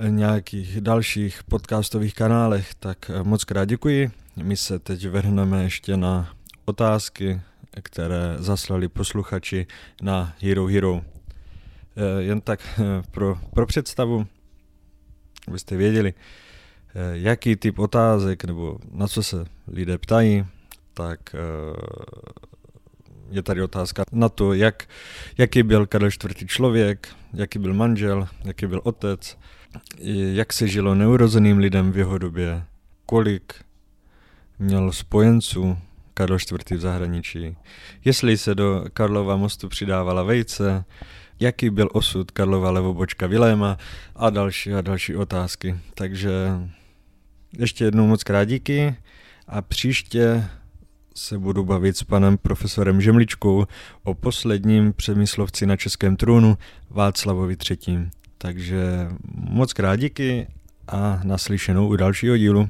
nějakých dalších podcastových kanálech, tak moc krát děkuji. My se teď vrhneme ještě na otázky, které zaslali posluchači na Hero Hero. Eh, jen tak eh, pro, pro představu, abyste věděli, eh, jaký typ otázek nebo na co se lidé ptají, tak je tady otázka na to, jak, jaký byl Karel IV. člověk, jaký byl manžel, jaký byl otec, jak se žilo neurozeným lidem v jeho době, kolik měl spojenců Karel IV. v zahraničí, jestli se do Karlova mostu přidávala vejce, jaký byl osud Karlova levobočka Viléma a další a další otázky. Takže ještě jednou moc krát díky a příště se budu bavit s panem profesorem Žemličkou o posledním přemyslovci na českém trůnu Václavovi III. Takže moc krát díky a naslyšenou u dalšího dílu.